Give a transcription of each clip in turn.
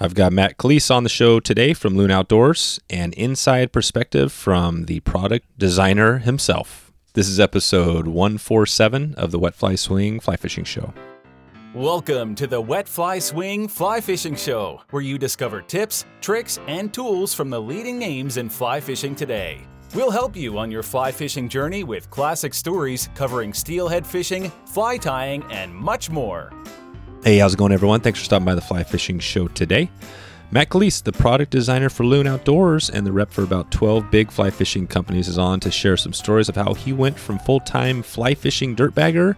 I've got Matt Callies on the show today from Loon Outdoors, an inside perspective from the product designer himself. This is episode 147 of the Wet Fly Swing Fly Fishing Show. Welcome to the Wet Fly Swing Fly Fishing Show, where you discover tips, tricks, and tools from the leading names in fly fishing today. We'll help you on your fly fishing journey with classic stories covering steelhead fishing, fly tying, and much more. Hey, how's it going, everyone? Thanks for stopping by the Fly Fishing Show today. Matt Callies, the product designer for Loon Outdoors and the rep for about 12 big fly fishing companies, is on to share some stories of how he went from full time fly fishing dirtbagger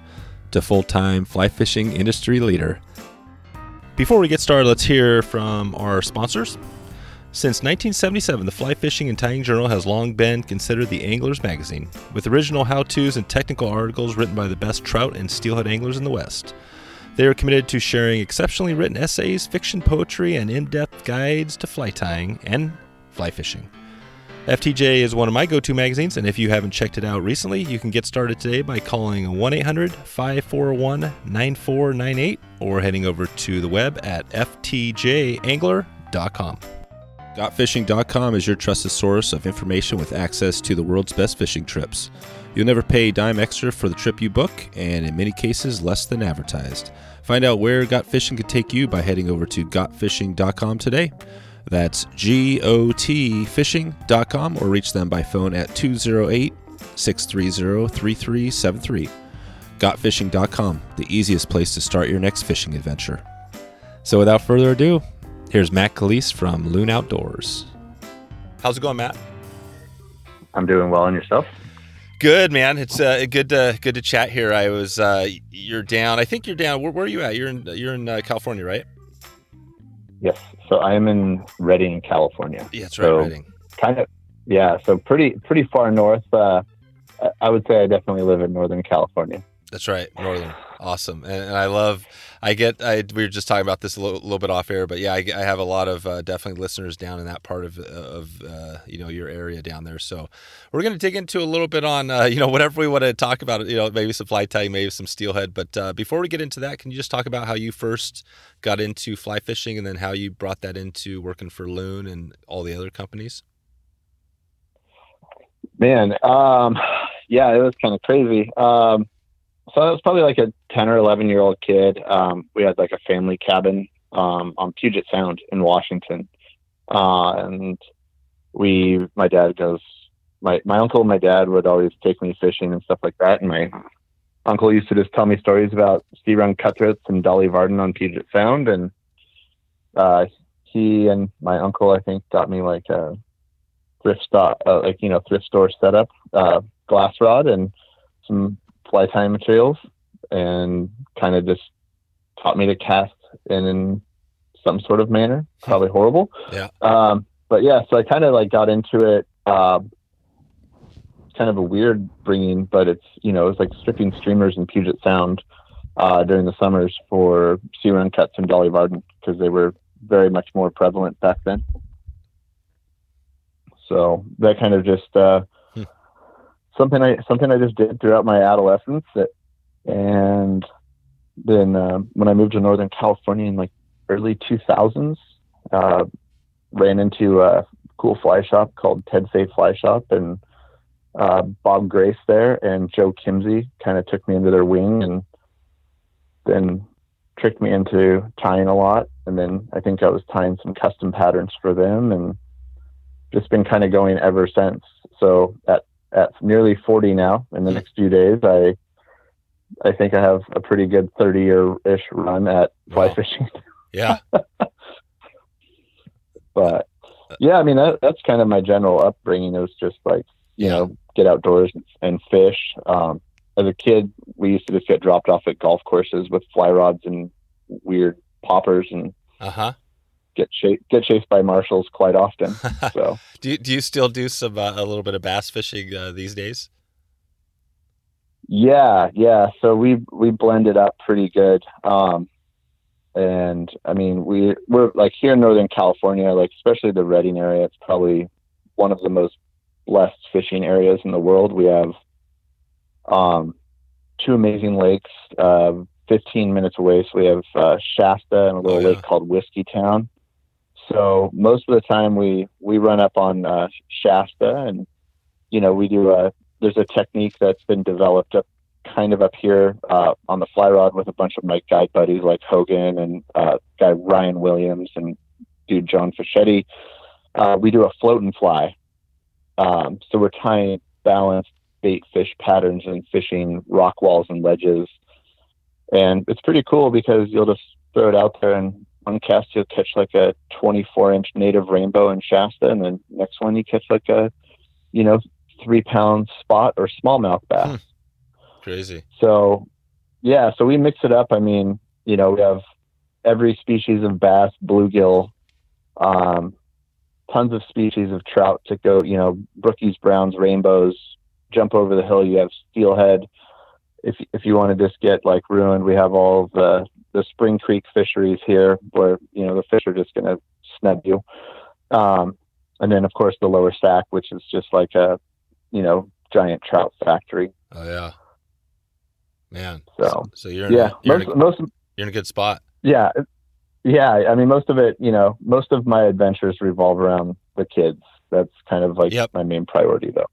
to full time fly fishing industry leader. Before we get started, let's hear from our sponsors. Since 1977, the Fly Fishing and Tying Journal has long been considered the angler's magazine, with original how to's and technical articles written by the best trout and steelhead anglers in the West. They are committed to sharing exceptionally written essays, fiction, poetry, and in depth guides to fly tying and fly fishing. FTJ is one of my go to magazines, and if you haven't checked it out recently, you can get started today by calling 1 800 541 9498 or heading over to the web at ftjangler.com. GotFishing.com is your trusted source of information with access to the world's best fishing trips. You'll never pay a dime extra for the trip you book, and in many cases, less than advertised. Find out where Got Fishing could take you by heading over to GotFishing.com today. That's G O T fishing.com or reach them by phone at 208 630 3373. GotFishing.com, the easiest place to start your next fishing adventure. So without further ado, here's Matt Callies from Loon Outdoors. How's it going, Matt? I'm doing well, and yourself? Good man. It's uh, good to good to chat here. I was uh, you're down. I think you're down. Where, where are you at? You're in you're in uh, California, right? Yes. So I am in Redding, California. Yeah, that's right, so Redding. Kind of. Yeah. So pretty pretty far north. Uh, I would say I definitely live in Northern California. That's right, Northern. Awesome, and, and I love. I get. I we were just talking about this a little, little bit off air, but yeah, I, I have a lot of uh, definitely listeners down in that part of of uh, you know your area down there. So we're going to dig into a little bit on uh, you know whatever we want to talk about. You know, maybe some fly tying, maybe some steelhead. But uh, before we get into that, can you just talk about how you first got into fly fishing, and then how you brought that into working for Loon and all the other companies? Man, um, yeah, it was kind of crazy. Um, so I was probably like a 10 or 11 year old kid. Um, we had like a family cabin um, on Puget Sound in Washington. Uh, and we, my dad goes, my, my uncle and my dad would always take me fishing and stuff like that. And my uncle used to just tell me stories about sea run cutthroats and Dolly Varden on Puget Sound. And uh, he and my uncle, I think, got me like a thrift store, uh, like, you know, thrift store setup, uh, glass rod and some fly tying materials and kind of just taught me to cast in, in some sort of manner, probably horrible. Yeah. Um, but yeah, so I kind of like got into it. Uh, kind of a weird bringing, but it's you know it's like stripping streamers in Puget Sound uh, during the summers for sea run cuts and Dolly Varden because they were very much more prevalent back then. So that kind of just uh, hmm. Something I something I just did throughout my adolescence, that, and then uh, when I moved to Northern California in like early 2000s, uh, ran into a cool fly shop called Ted Say Fly Shop and uh, Bob Grace there and Joe Kimsey kind of took me under their wing and then tricked me into tying a lot. And then I think I was tying some custom patterns for them and just been kind of going ever since. So at, at nearly 40 now in the next few days, I, I think I have a pretty good 30 year ish run at fly wow. fishing. Yeah. but yeah, I mean, that, that's kind of my general upbringing. It was just like, you yeah. know, get outdoors and fish. Um, as a kid, we used to just get dropped off at golf courses with fly rods and weird poppers and uh-huh. Get chased get chased by marshals quite often. So, do you, do you still do some uh, a little bit of bass fishing uh, these days? Yeah, yeah. So we we blended up pretty good. Um, and I mean, we we're like here in Northern California, like especially the Redding area. It's probably one of the most blessed fishing areas in the world. We have um, two amazing lakes, uh, 15 minutes away. So we have uh, Shasta and a little oh, yeah. lake called Whiskeytown. So most of the time we we run up on uh, Shasta, and you know we do a there's a technique that's been developed up kind of up here uh, on the fly rod with a bunch of my guide buddies like Hogan and uh, guy Ryan Williams and dude John Fischetti. Uh, we do a float and fly. Um, so we're tying balanced bait fish patterns and fishing rock walls and ledges. And it's pretty cool because you'll just throw it out there and one cast you'll catch like a 24 inch native rainbow in Shasta, and then next one you catch like a, you know, three pound spot or smallmouth bass. Hmm. Crazy. So, yeah, so we mix it up. I mean, you know, we have every species of bass, bluegill, um, tons of species of trout to go, you know, brookies, browns, rainbows, jump over the hill. You have steelhead. If, if you want to just get like ruined, we have all the the Spring Creek fisheries here, where you know the fish are just going to snub you. Um, and then of course the Lower Sac, which is just like a you know giant trout factory. Oh yeah, man. So so you're in yeah a, you're, most, in a, most you're in a good spot. Yeah, yeah. I mean, most of it, you know, most of my adventures revolve around the kids. That's kind of like yep. my main priority, though.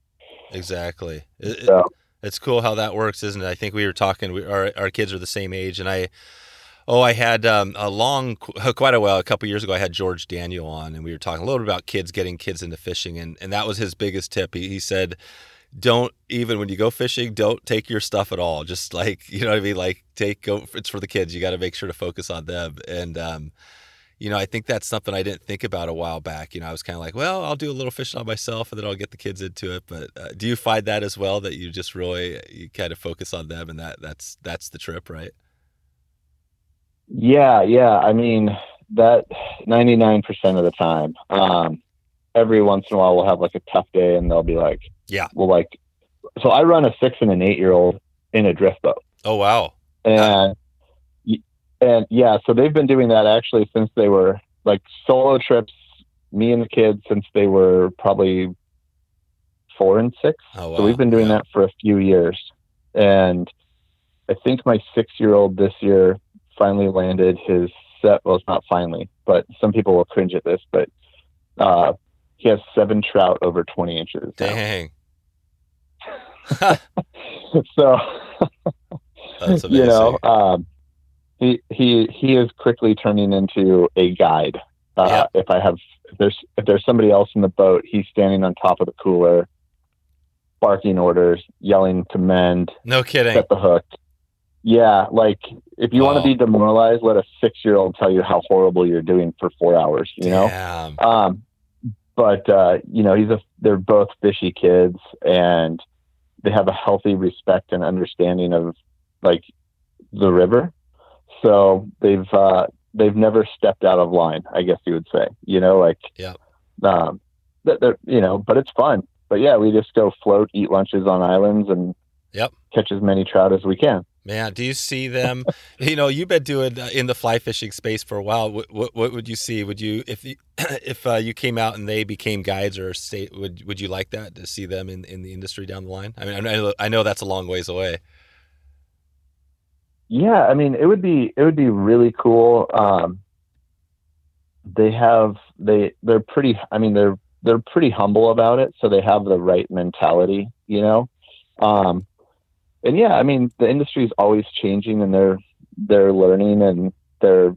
Exactly. It, so, it, it's cool how that works, isn't it? I think we were talking. We, our our kids are the same age, and I Oh, I had um, a long, quite a while, a couple years ago, I had George Daniel on, and we were talking a little bit about kids getting kids into fishing, and, and that was his biggest tip. He, he said, don't even when you go fishing, don't take your stuff at all. Just like you know what I mean, like take go. It's for the kids. You got to make sure to focus on them. And um, you know, I think that's something I didn't think about a while back. You know, I was kind of like, well, I'll do a little fishing on myself, and then I'll get the kids into it. But uh, do you find that as well that you just really you kind of focus on them, and that that's that's the trip, right? Yeah, yeah. I mean, that 99% of the time. Um, every once in a while, we'll have like a tough day and they'll be like, yeah, well, like, so I run a six and an eight year old in a drift boat. Oh, wow. And, and yeah, so they've been doing that actually since they were like solo trips, me and the kids, since they were probably four and six. Oh, wow. So we've been doing yeah. that for a few years. And I think my six year old this year finally landed his set. Well, it's not finally, but some people will cringe at this, but uh, he has seven trout over 20 inches. Dang. so, you know, um, he, he, he is quickly turning into a guide. Uh, Yeah. If I have, if there's, if there's somebody else in the boat, he's standing on top of the cooler, barking orders, yelling to mend, No kidding. set the hook. Yeah, like if you want to be demoralized, let a six-year-old tell you how horrible you're doing for four hours. You know, Damn. um, but uh, you know, he's a. They're both fishy kids, and they have a healthy respect and understanding of like the river. So they've uh, they've never stepped out of line. I guess you would say. You know, like Yeah. um, that they're, you know, but it's fun. But yeah, we just go float, eat lunches on islands, and Yep. catch as many trout as we can. Man, do you see them? you know, you've been doing uh, in the fly fishing space for a while. What, what, what would you see? Would you, if you, if uh, you came out and they became guides or state, would would you like that to see them in, in the industry down the line? I mean, I know, I know that's a long ways away. Yeah, I mean, it would be it would be really cool. Um, they have they they're pretty. I mean, they're they're pretty humble about it, so they have the right mentality, you know. Um, and yeah, I mean, the industry is always changing, and they're they're learning, and they're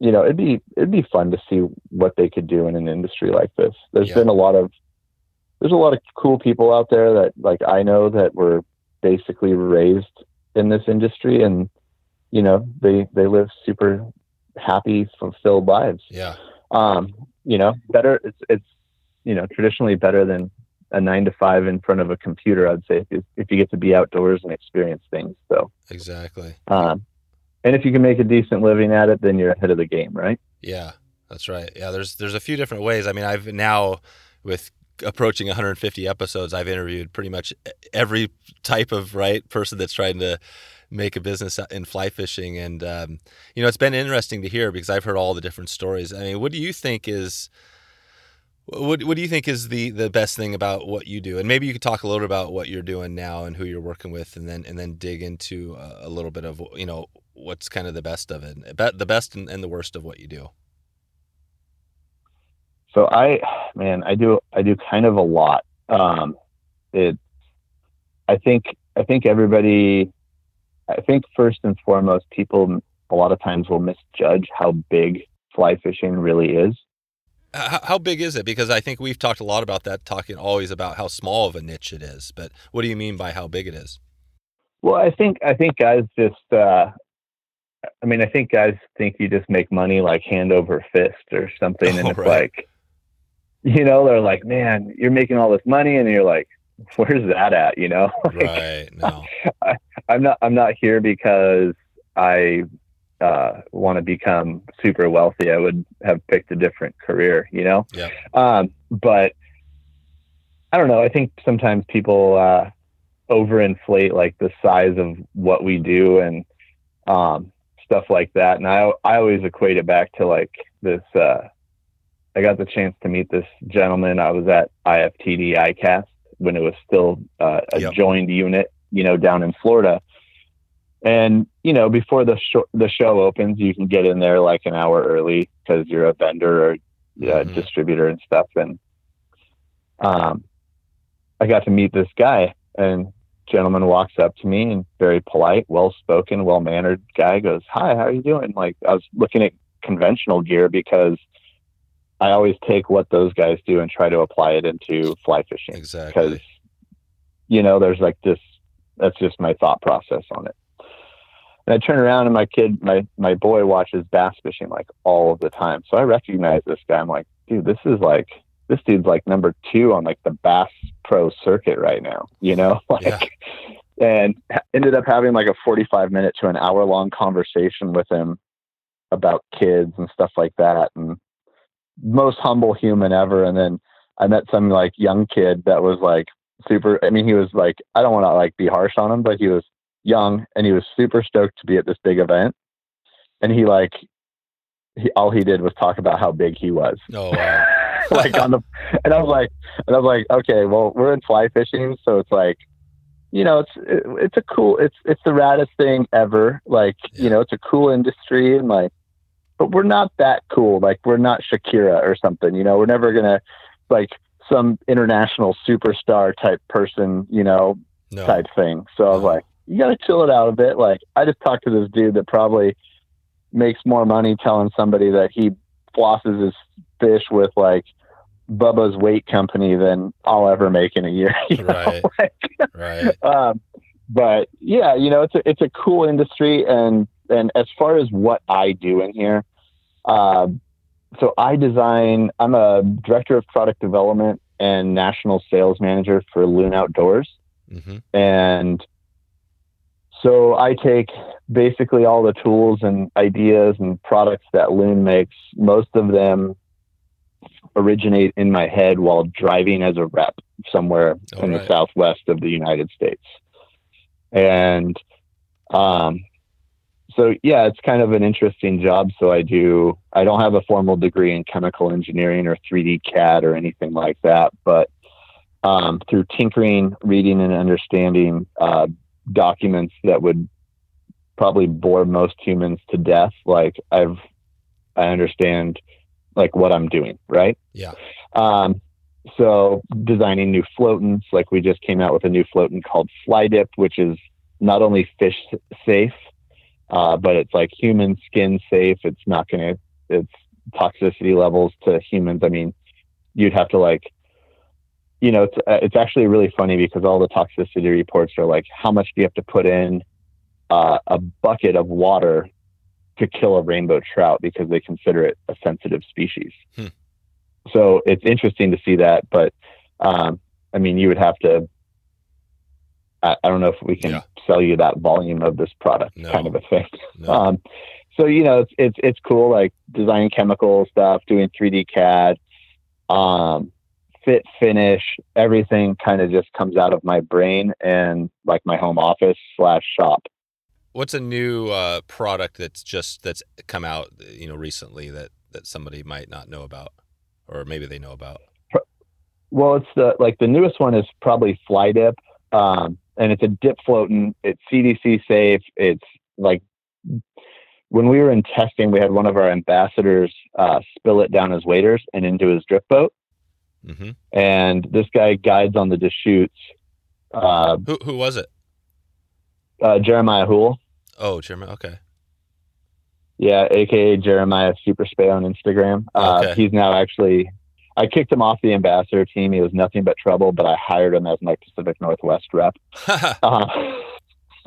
you know, it'd be it'd be fun to see what they could do in an industry like this. There's Yeah. been a lot of there's a lot of cool people out there that like I know that were basically raised in this industry and you know they they live super happy fulfilled lives Yeah. um you know better it's it's you know traditionally better than a nine to five in front of a computer i'd say if you, if you get to be outdoors and experience things so Exactly. um and if you can make a decent living at it then you're ahead of the game right Yeah, that's right. Yeah, there's there's a few different ways. I mean, I've now with approaching 150 episodes, I've interviewed pretty much every type of right person that's trying to make a business in fly fishing, and um, you know, it's been interesting to hear because I've heard all the different stories. I mean, what do you think is what What do you think is the the best thing about what you do? And maybe you could talk a little bit about what you're doing now and who you're working with, and then and then dig into a, a little bit of you know what's kind of the best of it, the best and, and the worst of what you do. So I, man, I do I do kind of a lot. Um, it, I think I think everybody, I think first and foremost, people a lot of times will misjudge how big fly fishing really is. How, how big is it? Because I think we've talked a lot about that, talking always about how small of a niche it is. But what do you mean by how big it is? Well, I think I think guys just. Uh, I mean, I think guys think you just make money like hand over fist or something, and Oh, it's right. like, you know, they're like, "Man, you're making all this money," and you're like, "Where's that at?" You know, Like, Right. No. I'm not. I'm not here because I uh, want to become super wealthy. I would have picked a different career. You know. Yeah. Um, but I don't know. I think sometimes people uh, overinflate like the size of what we do and um, stuff like that. And I I always equate it back to like this. Uh, I got the chance to meet this gentleman. I was at IFTD ICAST when it was still uh, a Yep. joined unit, you know, down in Florida. And you know, before the show, the show opens, you can get in there like an hour early because you're a vendor or uh, Mhm. distributor and stuff. And um, I got to meet this guy, and gentleman walks up to me and very polite, well spoken, well mannered guy goes, "Hi, how are you doing?" Like I was looking at conventional gear because I always take what those guys do and try to apply it into fly fishing. Exactly. because you know there's like this that's just my thought process on it. And i turn around and my kid my my boy watches bass fishing like all of the time. So i recognize this guy. I'm like dude this is like this dude's like number two on like the bass pro circuit right now you know? Like Yeah. and ended up having like a 45 minute to an hour long conversation with him about kids and stuff like that. And most humble human ever and then i met some like young kid that was like super i mean he was like i don't want to like be harsh on him but he was young and he was super stoked to be at this big event and he like he, all he did was talk about how big he was Oh, wow. like on the and i was like and i was like okay well we're in fly fishing so it's like you know it's it, it's a cool it's it's the raddest thing ever like Yeah. you know it's a cool industry and like but we're not that cool like we're not shakira or something you know we're never gonna like some international superstar type person you know No. type thing. So I was like, you got to chill it out a bit. Like, I just talked to this dude that probably makes more money telling somebody that he flosses his fish with like Bubba's weight company than I'll ever make in a year. you know? Right. Like, Right. um, but yeah, you know, it's a, it's a cool industry. And, and as far as what I do in here, um, so I design, I'm a director of product development and national sales manager for Loon Outdoors. hmm And so I take basically all the tools and ideas and products that Loon makes. Most of them originate in my head while driving as a rep somewhere All in the southwest of the United States. And um, so, yeah, it's kind of an interesting job. So I do, I don't have a formal degree in chemical engineering or 3D CAD or anything like that, but um, through tinkering, reading, and understanding uh, documents that would probably bore most humans to death. Like I've, I understand like what I'm doing, right? Yeah. Um, so designing new floatants, like we just came out with a new floatant called Fly Dip, which is not only fish safe, uh, but it's like human skin safe. It's not going to, its toxicity levels to humans. I mean, you'd have to like, you know, it's, uh, it's actually really funny because all the toxicity reports are like, how much do you have to put in uh, a bucket of water to kill a rainbow trout because they consider it a sensitive species. Hmm. So it's interesting to see that, but um, I mean, you would have to. I, I don't know if we can Yeah. sell you that volume of this product, No. kind of a thing. No. Um, so you know, it's it's it's cool, like designing chemical stuff, doing 3D CAD, um, fit finish, everything kind of just comes out of my brain and like my home office slash shop. What's a new uh, product that's just that's come out, you know, recently that that somebody might not know about, or maybe they know about? Well, it's the like the newest one is probably Fly Dip, um, and it's a dip floatant. It's CDC safe. It's like when we were in testing, we had one of our ambassadors uh, spill it down his waders and into his drift boat. hmm And this guy guides on the Deschutes, uh, Who who was it? uh, Jeremiah Hool. Oh, Jeremiah. Okay. Yeah, aka Jeremiah Super Spey on Instagram. Uh, Okay. He's now actually. I kicked him off the ambassador team. He was nothing but trouble, but I hired him as my Pacific Northwest rep. Uh,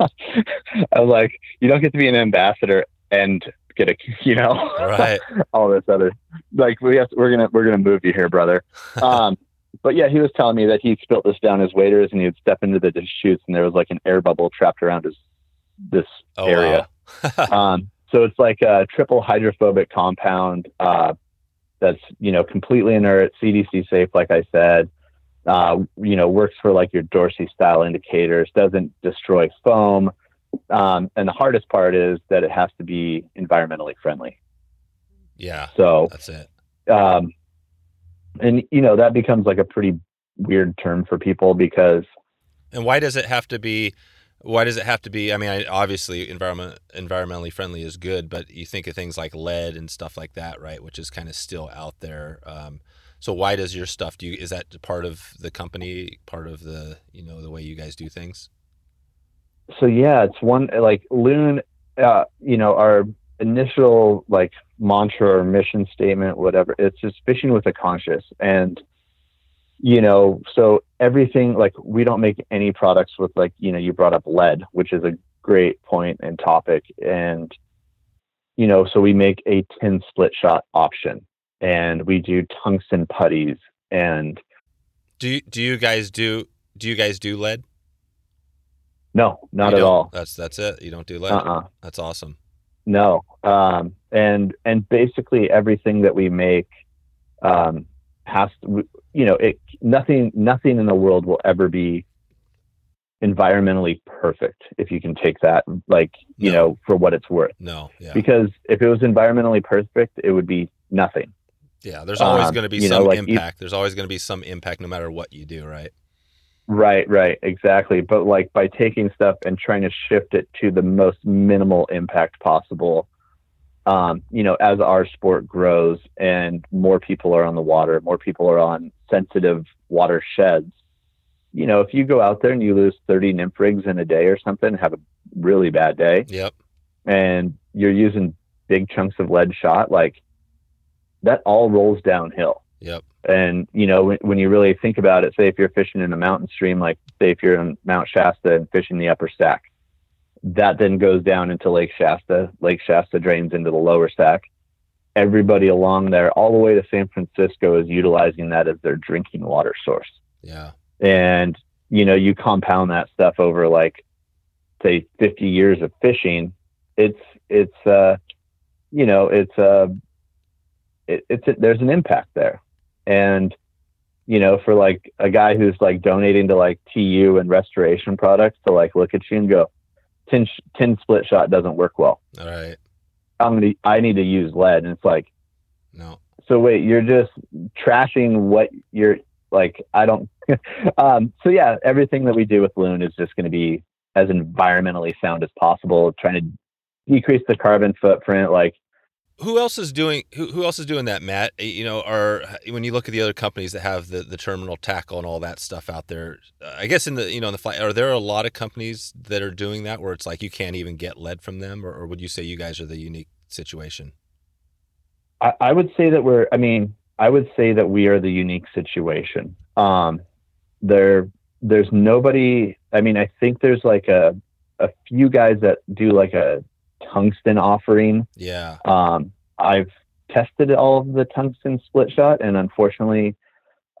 I was like, you don't get to be an ambassador and get a, you know, right. all this other, like we have, we're gonna we're gonna move you here, brother. Um, but yeah, he was telling me that he'd spilt this down his waders and he would step into the chutes and there was like an air bubble trapped around his this Oh, area. wow. um, so it's like a triple hydrophobic compound uh, that's you know completely inert, CDC safe, like I said. Uh, you know, works for like your Dorsey style indicators, doesn't destroy foam. Um, and the hardest part is that it has to be environmentally friendly. yeah. So, That's it. um, and you know that becomes like a pretty weird term for people because And why does it have to be? Why does it have to be? I mean, I, obviously, environment environmentally friendly is good, but you think of things like lead and stuff like that, right? Which is kind of still out there. Um, so why does your stuff do? You, is that part of the company? Part of the you know the way you guys do things? so yeah, it's one like Loon. Uh, you know, our initial like mantra or mission statement, whatever. It's just fishing with a conscious, and you know, so everything like we don't make any products with like you know you brought up lead, which is a great point and topic, and you know, so we make a tin split shot option, and we do tungsten putties, and Do you, do you guys do do you guys do lead? no, not You at don't? all. That's that's it. You don't do lead. Uh-uh. That's awesome. No. Um, and and basically everything that we make um, has to, you know, it nothing nothing in the world will ever be environmentally perfect if you can take that like you No. know for what it's worth No. Yeah. because if it was environmentally perfect it would be nothing Yeah. There's always um, going to be you know, some like impact. There's always going to be some impact, no matter what you do, right? right right exactly but like by taking stuff and trying to shift it to the most minimal impact possible um, you know as our sport grows and more people are on the water more people are on sensitive watersheds you know if you go out there and you lose 30 nymph rigs in a day or something have a really bad day Yep. and you're using big chunks of lead shot like that all rolls downhill Yep. and you know, when, when you really think about it, say if you're fishing in a mountain stream, like say if you're in Mount Shasta and fishing the upper Sac, that then goes down into Lake Shasta. Lake Shasta drains into the lower Sac. Everybody along there, all the way to San Francisco, is utilizing that as their drinking water source. Yeah. And you know, you compound that stuff over like say 50 years of fishing. It's it's uh, you know, it's uh, it, it's there's an impact there and you know for like a guy who's like donating to like tu and restoration products to like look at you and go tin sh- tin split shot doesn't work well All right. i'm gonna i need to use lead and it's like No. so wait you're just trashing what you're like i don't um so yeah everything that we do with loon is just going to be as environmentally sound as possible trying to decrease the carbon footprint like Who else is doing who, who else is doing that, Matt? Uh, You know, are when you look at the other companies that have the, the terminal tackle and all that stuff out there, uh, I guess in the you know in the flight, are there a lot of companies that are doing that where it's like you can't even get lead from them, or, or would you say you guys are the unique situation? I, I would say that we're i mean i would say that we are the unique situation um there there's nobody i mean i think there's like a a few guys that do like a tungsten offering Yeah. um i've tested all of the tungsten split shot and unfortunately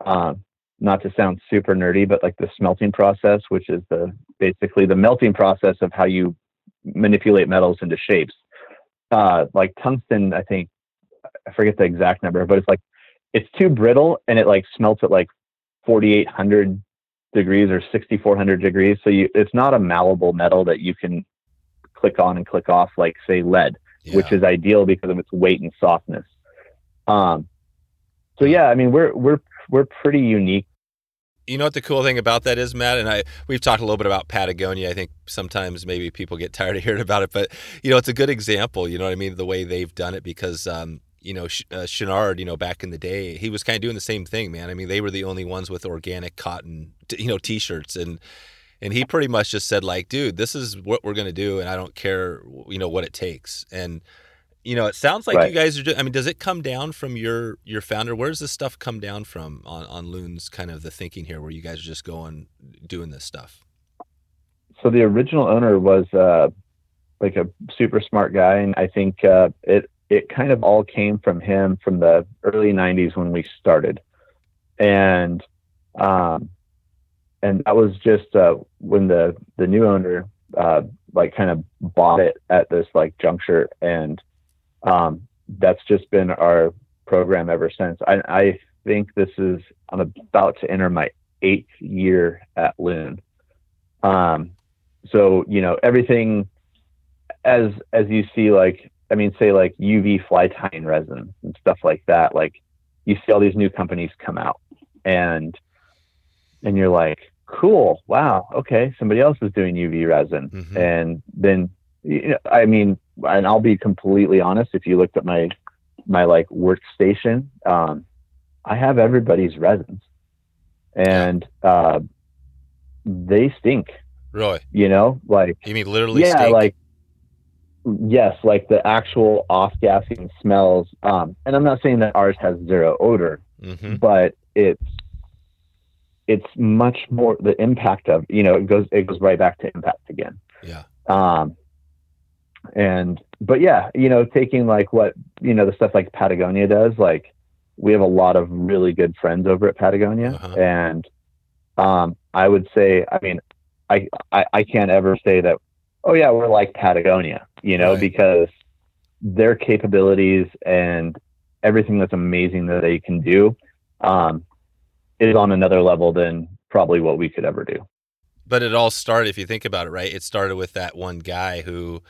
um not to sound super nerdy but like the smelting process which is the basically the melting process of how you manipulate metals into shapes uh like tungsten i think I forget the exact number, but it's like it's too brittle and it like smelts at like 4800 degrees or 6400 degrees. So you, it's not a malleable metal that you can click on and click off like say lead, yeah. which is ideal because of its weight and softness. Um, so yeah, I mean we're we're we're pretty unique you know what the cool thing about that is, Matt, and I we've talked a little bit about Patagonia. I think sometimes maybe people get tired of hearing about it, but you know it's a good example. You know what I mean? The way they've done it because um, you know uh, Chouinard, you know back in the day, he was kind of doing the same thing, man. I mean they were the only ones with organic cotton, you know, t-shirts and. And he pretty much just said, like, dude, this is what we're gonna do, and I don't care, you know, what it takes. And you know, it sounds like right. you guys are. Just, I mean, does it come down from your your founder? Where does this stuff come down from on on Loon's kind of the thinking here, where you guys are just going doing this stuff? So the original owner was uh, like a super smart guy, and I think uh, it it kind of all came from him from the early '90s when we started, and um, and that was just uh, when the the new owner uh, like kind of bought it at this like juncture and um, that's just been our program ever since. I, I think this is I'm about to enter my eighth year at Loon. Um, so you know everything as as you see like I mean say like UV fly tying resin and stuff like that. Like you see all these new companies come out and and you're like cool wow okay somebody else is doing UV resin mm-hmm. and then you know, I mean and I'll be completely honest. If you looked at my my like workstation, um, I have everybody's resins, and uh, they stink. Really? You know, like you mean literally? Yeah, stink? like yes, like the actual off gassing smells. Um, and I'm not saying that ours has zero odor, mm-hmm. but it's it's much more the impact of you know it goes it goes right back to impact again. Yeah. Um, and but yeah you know taking like what you know the stuff like patagonia does like we have a lot of really good friends over at patagonia uh-huh. and um i would say i mean I, I i can't ever say that oh yeah we're like patagonia you know right. because their capabilities and everything that's amazing that they can do um is on another level than probably what we could ever do. But it all started if you think about it right? It started with that one guy who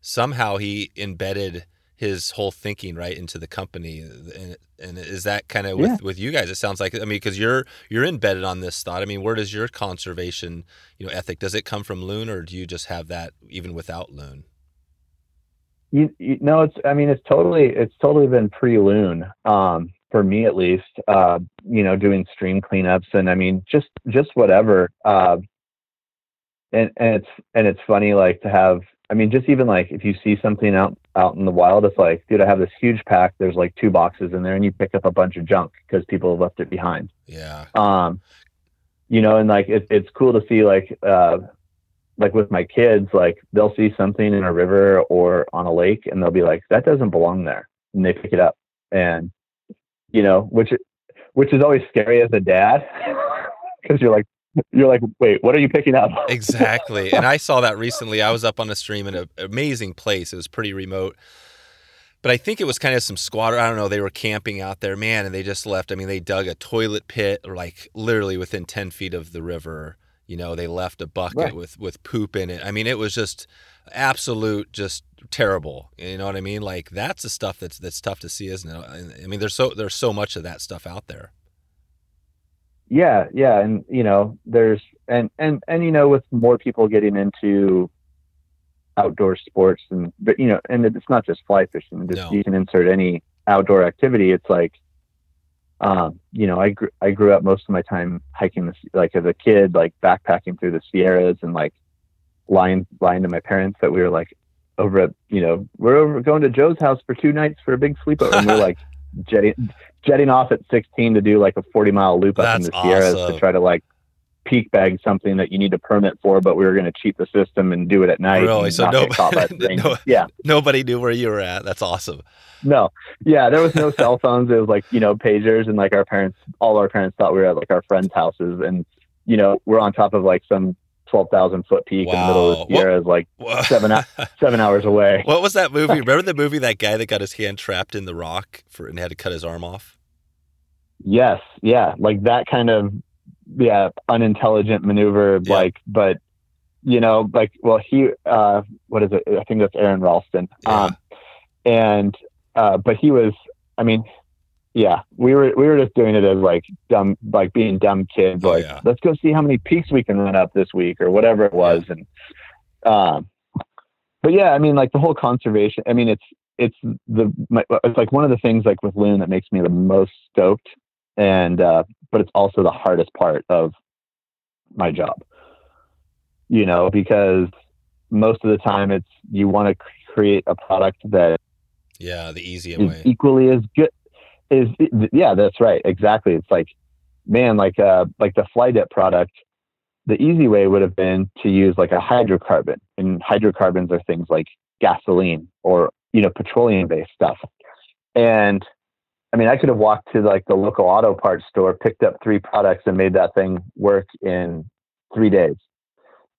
somehow he embedded his whole thinking right into the company. And, and is that kind of with, yeah. with you guys? It sounds like i mean because you're you're embedded on this thought. I mean where does your conservation you know ethic does it come from loon or do you just have that even without loon? You, you know it's i mean it's totally it's totally been pre-loon. Um for me at least uh you know doing stream cleanups and i mean just just whatever uh and and it's and it's funny like to have I mean, just even like if you see something out out in the wild, it's like, dude, I have this huge pack. There's like two boxes in there, and you pick up a bunch of junk because people have left it behind. Yeah. Um, you know, and like it, it's cool to see like uh, like with my kids, like they'll see something in a river or on a lake, and they'll be like, that doesn't belong there, and they pick it up, and you know, which which is always scary as a dad because you're like, you're like, wait, what are you picking up? exactly. And I saw that recently. I was up on a stream in an amazing place. It was pretty remote. But I think it was kind of some squatter. I don't know. They were camping out there, man, and they just left. I mean, they dug a toilet pit, like literally within 10 feet of the river. You know, they left a bucket right. with, with poop in it. I mean, it was just absolute, just terrible. You know what I mean? Like that's the stuff that's that's tough to see, isn't it? I mean, there's so there's so much of that stuff out there yeah yeah and you know there's and and and you know with more people getting into outdoor sports and but you know and it's not just fly fishing just no. you can insert any outdoor activity it's like um you know i grew i grew up most of my time hiking this like as a kid like backpacking through the sierras and like lying lying to my parents that we were like over at you know we're over going to joe's house for two nights for a big sleepover and we're like jetting jetting off at 16 to do like a 40 mile loop up in the Sierras awesome. to try to like peak bag something that you need a permit for, but we were going to cheat the system and do it at night. Really? So nobody, no, yeah, nobody knew where you were at. That's awesome. No, yeah, there was no cell phones. It was like you know pagers, and like our parents, all our parents thought we were at like our friends' houses, and you know we're on top of like some twelve thousand foot peak wow. in the middle of the Sierras, like seven seven hours away. What was that movie? Remember the movie that guy that got his hand trapped in the rock for and had to cut his arm off? Yes, yeah, like that kind of yeah unintelligent maneuver, yeah. like but you know like well he uh what is it? I think that's Aron Ralston. Yeah. Um, and uh, but he was I mean yeah, we were we were just doing it as like dumb, like being dumb kids. Oh, like, yeah. let's go see how many peaks we can run up this week or whatever it was. And um, but yeah, I mean, like the whole conservation. I mean, it's it's the my, it's like one of the things like with Loon that makes me the most stoked, and uh, but it's also the hardest part of my job. You know, because most of the time it's you want to create a product that Yeah, the easy way. equally as good is yeah that's right exactly. It's like man like uh like the fly dip product the easy way would have been to use like a hydrocarbon and hydrocarbons are things like gasoline or you know petroleum based stuff. And i mean i could have walked to like the local auto parts store picked up three products and made that thing work in three days.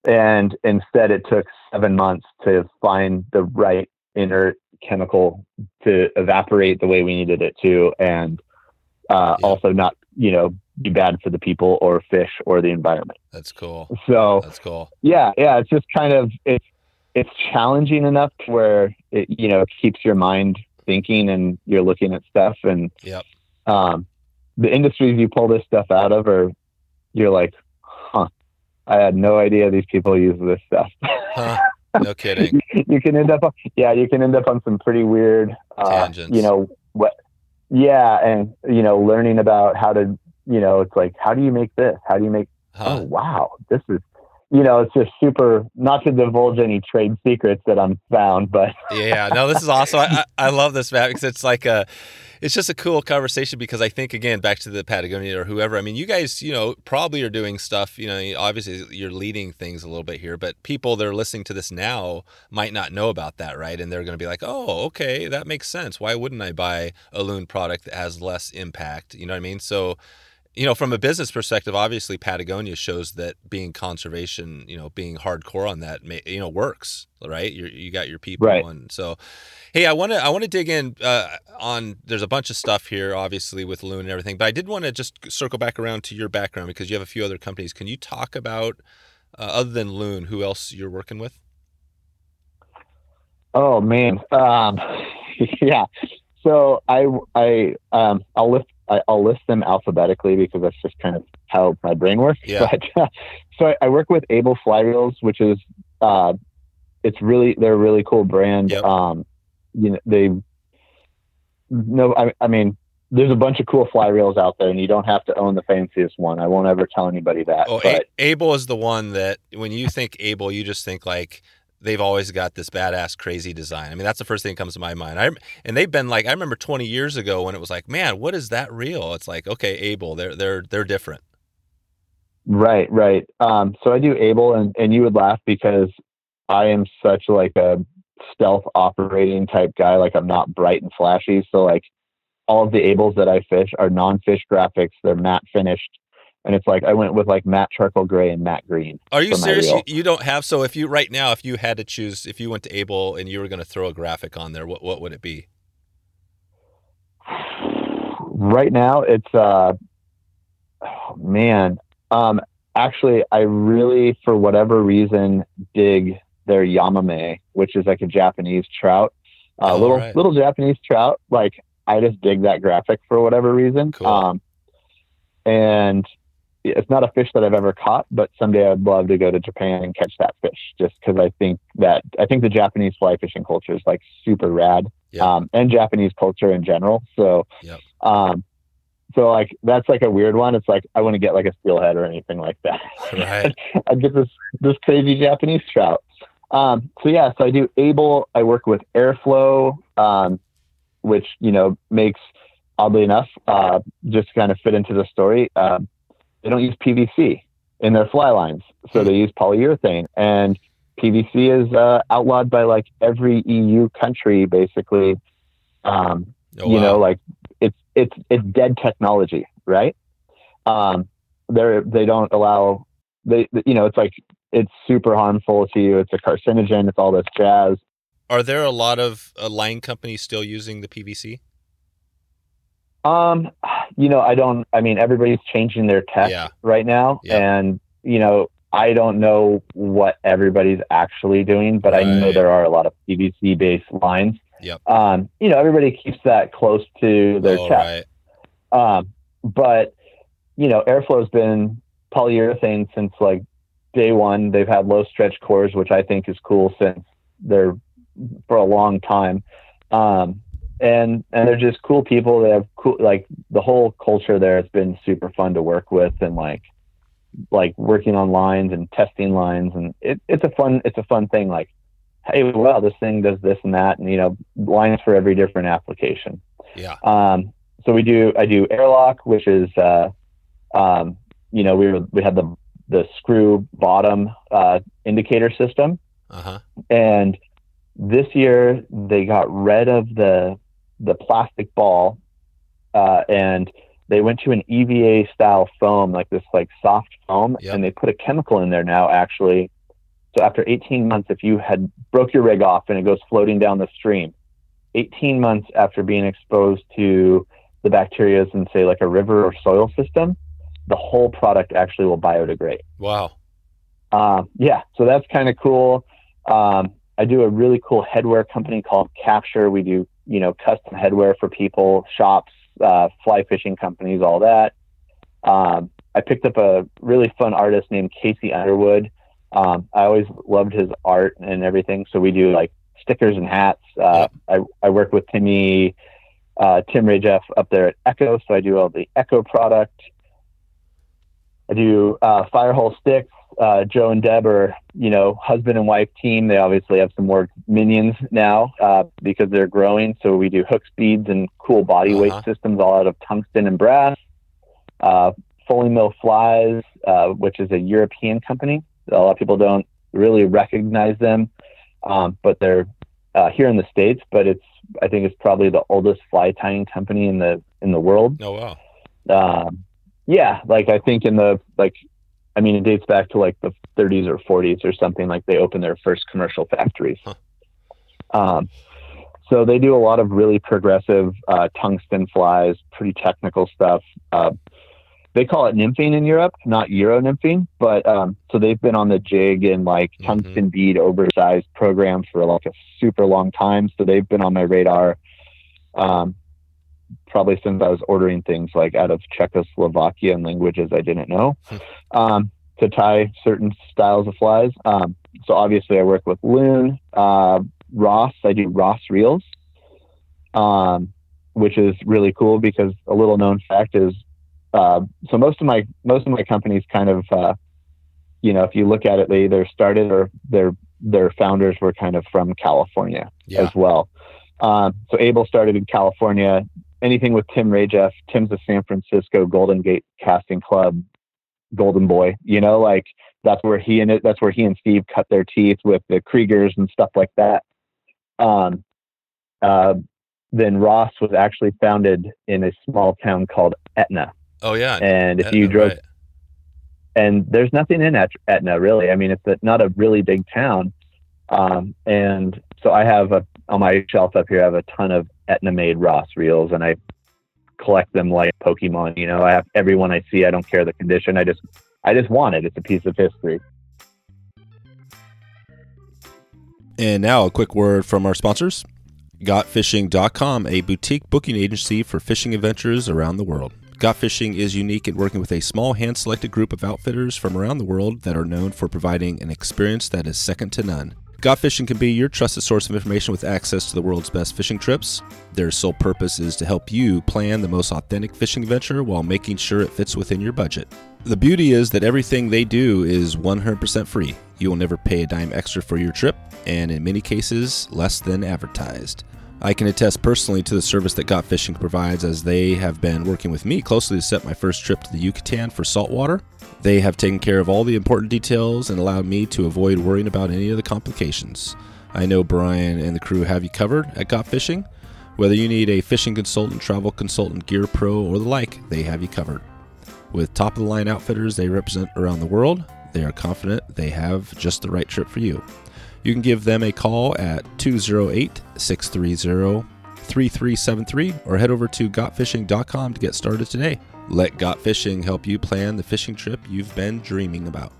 And instead it took seven months to find the right inert chemical to evaporate the way we needed it to and uh, Yeah. also not you know be bad for the people or fish or the environment That's cool. so That's cool. yeah yeah it's just kind of it's it's challenging enough to where it you know keeps your mind thinking and you're looking at stuff and Yep. um the industries you pull this stuff out of are you're like huh i had no idea these people use this stuff Huh. No kidding. you can end up on, yeah you can end up on some pretty weird uh, Tangents. you know what yeah and you know learning about how to you know it's like how do you make this how do you make oh wow this is you know it's just super not to divulge any trade secrets that i'm found but Yeah, no, this is awesome. I, I love this, Matt, because it's like a, it's just a cool conversation because I think again back to the Patagonia or whoever. I mean, you guys, you know, probably are doing stuff. You know, obviously you're leading things a little bit here, but people that are listening to this now might not know about that, right? And they're going to be like, oh, okay, that makes sense. Why wouldn't I buy a loon product that has less impact? You know what I mean? So. You know, from a business perspective, obviously Patagonia shows that being conservation, you know, being hardcore on that, you know, works, right? You you got your people, Right. and so Hey, I want to I want to dig in uh, on. There's a bunch of stuff here, obviously with Loon and everything, but I did want to just circle back around to your background because you have a few other companies. Can you talk about uh, other than Loon, who else you're working with? oh man um yeah so i i um i'll list I, i'll list them alphabetically because that's just kind of how my brain works Yeah. but so I, I work with Abel fly reels which is uh it's really they're a really cool brand Yep. um you know they no I, I mean there's a bunch of cool fly reels out there and you don't have to own the fanciest one i won't ever tell anybody that Oh, but A- Abel is the one that when you think Abel, you just think like they've always got this badass, crazy design. I mean, that's the first thing that comes to my mind. I and they've been like I remember 20 years ago when it was like, man, what is that real? It's like okay, Abel, they're they're they're different. Right, right. Um, so I do Abel, and and you would laugh because I am such like a stealth operating type guy. Like I'm not bright and flashy. So like all of the Abels that I fish are non-fish graphics. They're matte finished, and it's like I went with like matte charcoal gray and matte green. Are you serious? You, you don't have so if you right now if you had to choose if you went to Abel and you were going to throw a graphic on there, what what would it be? Right now, it's uh, oh, man. Um, actually, I really, for whatever reason, dig their Yamame, which is like a Japanese trout, uh, Oh, little right. little Japanese trout. Like I just dig that graphic for whatever reason. Cool. Um, and it's not a fish that I've ever caught, but someday I'd love to go to Japan and catch that fish, just because I think that I think the Japanese fly fishing culture is like super rad, Yep. um, and Japanese culture in general. So, Yep. um, so like that's like a weird one. It's like I want to get like a steelhead or anything like that. Right. I'd get this this crazy Japanese trout. Um, so yeah, so I do Abel. I work with Airflo, um, which you know makes oddly enough, uh, just kind of fit into the story. Um, they don't use PVC in their fly lines, so they use polyurethane, and PVC is uh, outlawed by like every EU country, basically. Um, Oh, you wow. know like it's it's it's dead technology right um they're they don't allow they you know it's like it's super harmful to you it's a carcinogen it's all this jazz Are there a lot of uh, line companies still using the PVC? Um you know i don't i mean everybody's changing their tech Yeah. right now Yep. and you know i don't know what everybody's actually doing but i know there are a lot of pvc based lines Yep. um you know everybody keeps that close to their oh, chest right. Um, but you know, Airflo's been polyurethane since like day one. They've had low stretch cores, which I think is cool since they're for a long time. Um, and and they're just cool people. They have cool like the whole culture there It's been super fun to work with and like like working on lines and testing lines and it, it's a fun it's a fun thing like hey well this thing does this and that and you know lines for every different application Yeah. um, so we do I do airlock which is uh, um, you know we were, we had the the screw bottom uh, indicator system Uh huh. and this year they got rid of the the plastic ball uh, and they went to an EVA style foam like this like soft foam Yep. and they put a chemical in there now actually so after 18 months if you had broke your rig off and it goes floating down the stream 18 months after being exposed to the bacteria in say like a river or soil system the whole product actually will biodegrade Wow. um, yeah, so that's kind of cool. Um, I do a really cool headwear company called Capture. We do, you know, custom headwear for people, shops, uh, fly fishing companies, all that. Um, I picked up a really fun artist named Casey Underwood. Um, I always loved his art and everything. So we do like stickers and hats. Uh, I, I work with Timmy, uh, Tim Rajeff up there at Echo. So I do all the Echo product. I do uh, Firehole sticks. Uh, Joe and Deb are, you know, husband and wife team. They obviously have some more minions now uh, because they're growing. So we do hook speeds and cool body weight Uh-huh. systems all out of tungsten and brass. Uh, Fulling Mill Flies, uh, which is a European company. A lot of people don't really recognize them, um, but they're uh, here in the states. But it's I think it's probably the oldest fly tying company in the in the world Oh wow. um, yeah, like I think in the like, I mean, it dates back to like the 30s or 40s or something. Like they opened their first commercial factories. Huh. Um, so they do a lot of really progressive uh, tungsten flies, pretty technical stuff. Uh, they call it nymphing in Europe, not Euro nymphing, but um, so they've been on the jig and like Mhm. tungsten bead oversized program for like a super long time. So they've been on my radar. Um, probably since I was ordering things like out of Czechoslovakia and languages I didn't know um, to tie certain styles of flies. Um, so obviously I work with Loon, uh, Ross. I do Ross reels, um, which is really cool because a little known fact is uh, so most of my most of my companies kind of uh, you know if you look at it they either started or their their founders were kind of from California Yeah. as well. Um, so Abel started in California. Anything with Tim Rajeff, Tim's a San Francisco Golden Gate Casting Club golden boy. You know, like that's where he and it, that's where he and Steve cut their teeth with the Kriegers and stuff like that. Um, uh, then Ross was actually founded in a small town called Etna, Oh yeah. and if Etna, you drove right. and there's nothing in Et- Etna really. I mean, it's a, not a really big town. Um, and so I have a, on my shelf up here, I have a ton of Etna made Ross reels and I collect them like Pokemon, you know, I have everyone I see. I don't care the condition. I just, I just want it. It's a piece of history. And now a quick word from our sponsors. GotFishing.com, a boutique booking agency for fishing adventures around the world. Got Fishing is unique in working with a small hand selected group of outfitters from around the world that are known for providing an experience that is second to none. Got Fishing can be your trusted source of information with access to the world's best fishing trips. Their sole purpose is to help you plan the most authentic fishing adventure while making sure it fits within your budget. The beauty is that everything they do is 100% free. You will never pay a dime extra for your trip, and in many cases, less than advertised. I can attest personally to the service that Got Fishing provides as they have been working with me closely to set my first trip to the Yucatan for saltwater. They have taken care of all the important details and allowed me to avoid worrying about any of the complications. I know Brian and the crew have you covered at Got Fishing. Whether you need a fishing consultant, travel consultant, gear pro, or the like, they have you covered. With top of the line outfitters they represent around the world, they are confident they have just the right trip for you. You can give them a call at 208 630 3373 or head over to gotfishing.com to get started today. Let Got Fishing help you plan the fishing trip you've been dreaming about.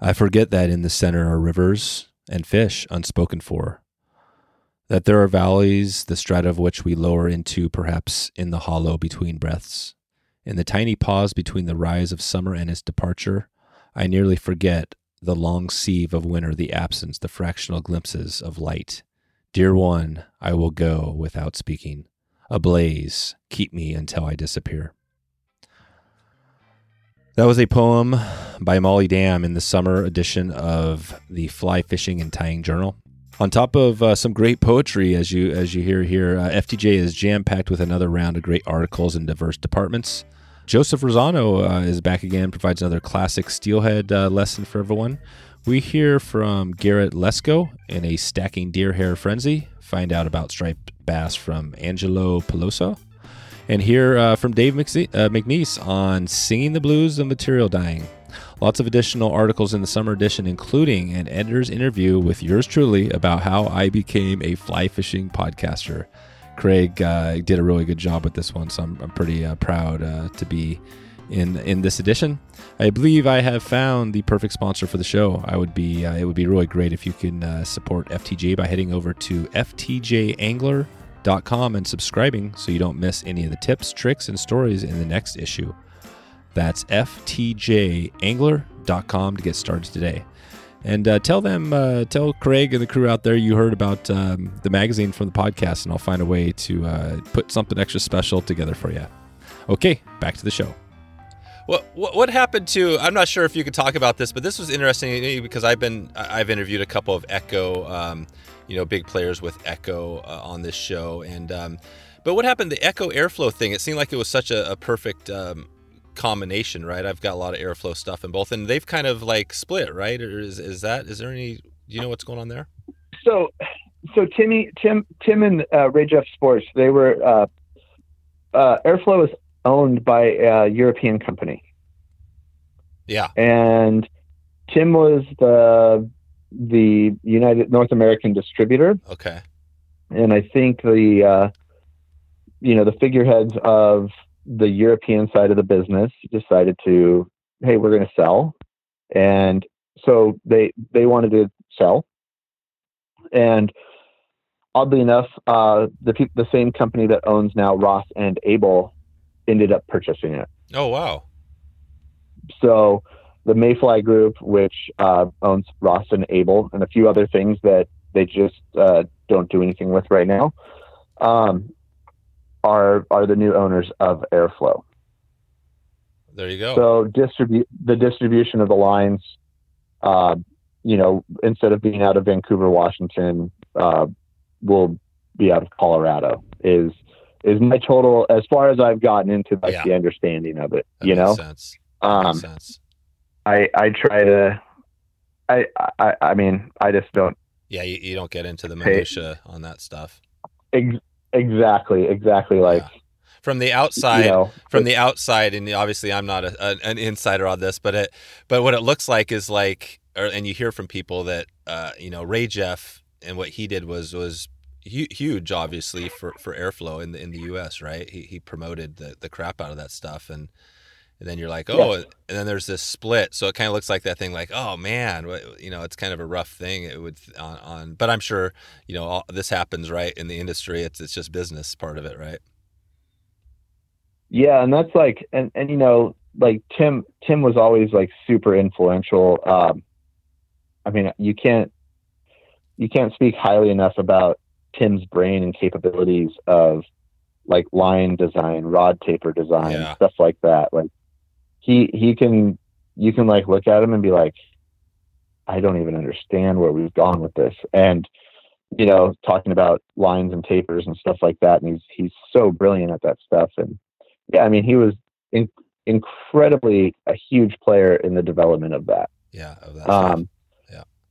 I forget that in the center are rivers and fish unspoken for. That there are valleys, the strata of which we lower into perhaps in the hollow between breaths. In the tiny pause between the rise of summer and its departure, I nearly forget the long sieve of winter, the absence, the fractional glimpses of light. Dear one, I will go without speaking. Ablaze, keep me until I disappear. That was a poem by Molly Dam in the summer edition of the Fly Fishing and Tying Journal. On top of uh, some great poetry, as you as you hear here, uh, FTJ is jam packed with another round of great articles in diverse departments. Joseph Rossano uh, is back again, provides another classic steelhead uh, lesson for everyone. We hear from Garrett Lesko in a stacking deer hair frenzy. Find out about striped bass from Angelo Peluso. And hear uh, from Dave McNeese, uh, McNeese on singing the blues of material dying. Lots of additional articles in the summer edition, including an editor's interview with yours truly about how I became a fly fishing podcaster. Craig uh, did a really good job with this one, so I'm, I'm pretty uh, proud uh, to be in in this edition. I believe I have found the perfect sponsor for the show. I would be uh, it would be really great if you can uh, support FTJ by heading over to ftjangler.com and subscribing so you don't miss any of the tips, tricks, and stories in the next issue. That's ftjangler.com to get started today. And uh, tell them, uh, tell Craig and the crew out there you heard about um, the magazine from the podcast, and I'll find a way to uh, put something extra special together for you. Okay, back to the show. What, what what happened to? I'm not sure if you could talk about this, but this was interesting because I've been I've interviewed a couple of Echo, um, you know, big players with Echo uh, on this show, and um, but what happened? The Echo Airflo thing. It seemed like it was such a, a perfect um, combination, right? I've got a lot of Airflo stuff in both, and they've kind of like split, right? Or is is that is there any? Do you know what's going on there? So, so Timmy, Tim, Tim, and uh, Rajeff Sports, they were uh, uh, Airflo is owned by a European company. Yeah, and Tim was the the United North American distributor. Okay, and I think the uh, you know the figureheads of the European side of the business decided to, hey, we're going to sell, and so they they wanted to sell, and oddly enough, uh, the the same company that owns now Ross and Abel ended up purchasing it. Oh wow! So the Mayfly Group, which uh, owns Ross and Abel, and a few other things that they just uh, don't do anything with right now. Um, are are the new owners of Airflo. There you go. So distribute the distribution of the lines. Uh, you know, instead of being out of Vancouver, Washington, uh, will be out of Colorado. Is is my total as far as I've gotten into like yeah. the understanding of it. That you know, sense. Um, sense. I I try to. I, I I mean I just don't. Yeah, you, you don't get into the minutia on that stuff. Ex- Exactly, exactly. Like yeah. from the outside, you know, from the outside, and obviously I'm not a, a, an insider on this, but it, but what it looks like is like, or, and you hear from people that, uh, you know, Rajeff and what he did was was huge, obviously for for Airflo in the in the U.S. Right? He he promoted the the crap out of that stuff and and then you're like, oh, and then there's this split, so it kind of looks like that thing, like, oh man, you know, it's kind of a rough thing. It would on, on but I'm sure you know all, this happens right in the industry. It's it's just business part of it, right? Yeah, and that's like, and and you know, like Tim Tim was always like super influential. Um, I mean, you can't you can't speak highly enough about Tim's brain and capabilities of like line design, rod taper design, yeah. stuff like that. Like he he can you can like look at him and be like, I don't even understand where we've gone with this. And you know, talking about lines and tapers and stuff like that. And he's he's so brilliant at that stuff. And yeah, I mean, he was in, incredibly a huge player in the development of that. Yeah, of that. Um.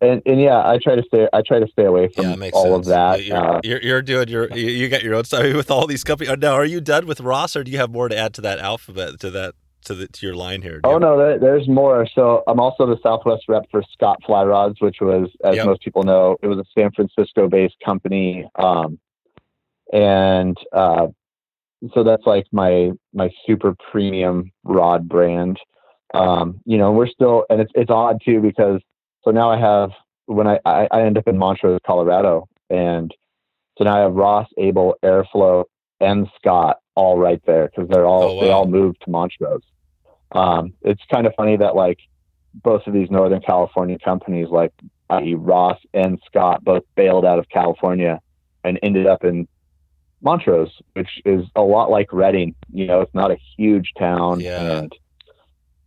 And, and yeah, I try to stay. I try to stay away from yeah, all sense. of that. You're, uh, you're, you're, doing your. You got your own stuff with all these companies. Now, are you done with Ross, or do you have more to add to that alphabet to that to the to your line here? Oh no, there, there's more. So I'm also the Southwest rep for Scott Fly Rods, which was, as yep. most people know, it was a San Francisco-based company, um, and uh, so that's like my my super premium rod brand. Um, you know, we're still, and it's it's odd too because so now I have when I I, I end up in Montrose, Colorado, and So now I have Ross, Abel, Airflo, and Scott all right there because they're all Oh, wow. they all moved to Montrose. Um, it's kind of funny that like both of these Northern California companies, like i.e. Ross and Scott, both bailed out of California and ended up in Montrose, which is a lot like Redding. You know, it's not a huge town Yeah. and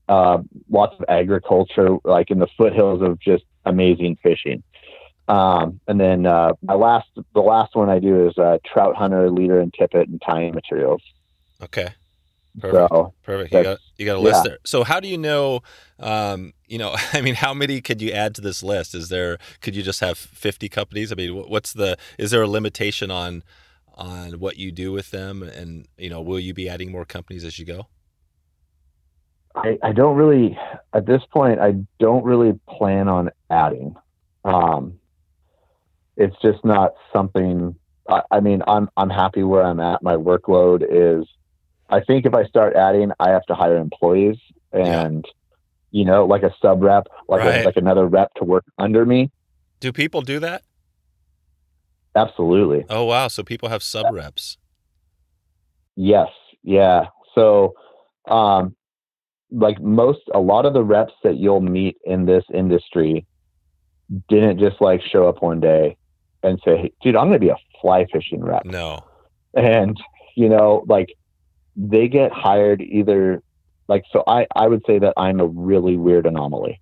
uh, lots of agriculture, like in the foothills of just amazing fishing. Um, and then uh, my last, the last one I do is uh, TroutHunter, leader, and tippet and tying materials. Okay. Perfect. So Perfect. You got you got a list yeah. there. So how do you know? Um, you know, I mean, how many could you add to this list? Is there? Could you just have fifty companies? I mean, what's the? Is there a limitation on on what you do with them? And you know, will you be adding more companies as you go? I, I don't really, at this point, I don't really plan on adding. Um, it's just not something. I, I mean, I'm I'm happy where I'm at. My workload is. I think if I start adding, I have to hire employees and, you know, like a sub rep, like Right. a, like another rep to work under me. Do people do that? Absolutely. Oh wow! So people have sub reps. Yes. Yeah. So, um, like most, a lot of the reps that you'll meet in this industry didn't just like show up one day and say, hey, dude, I'm going to be a fly fishing rep. No. And, you know, like they get hired either like, so I, I would say that I'm a really weird anomaly.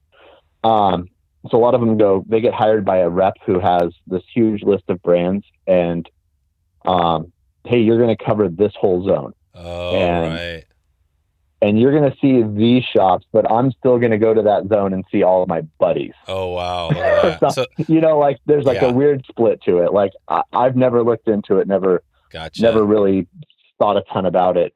Um, so a lot of them go, they get hired by a rep who has this huge list of brands and, um, hey, you're going to cover this whole zone Oh And- right. And you're going to see these shops, but I'm still going to go to that zone and see all of my buddies. Oh wow. At. So You know, like there's like Yeah. a weird split to it. Like I, I've never looked into it, never, gotcha. never really thought a ton about it.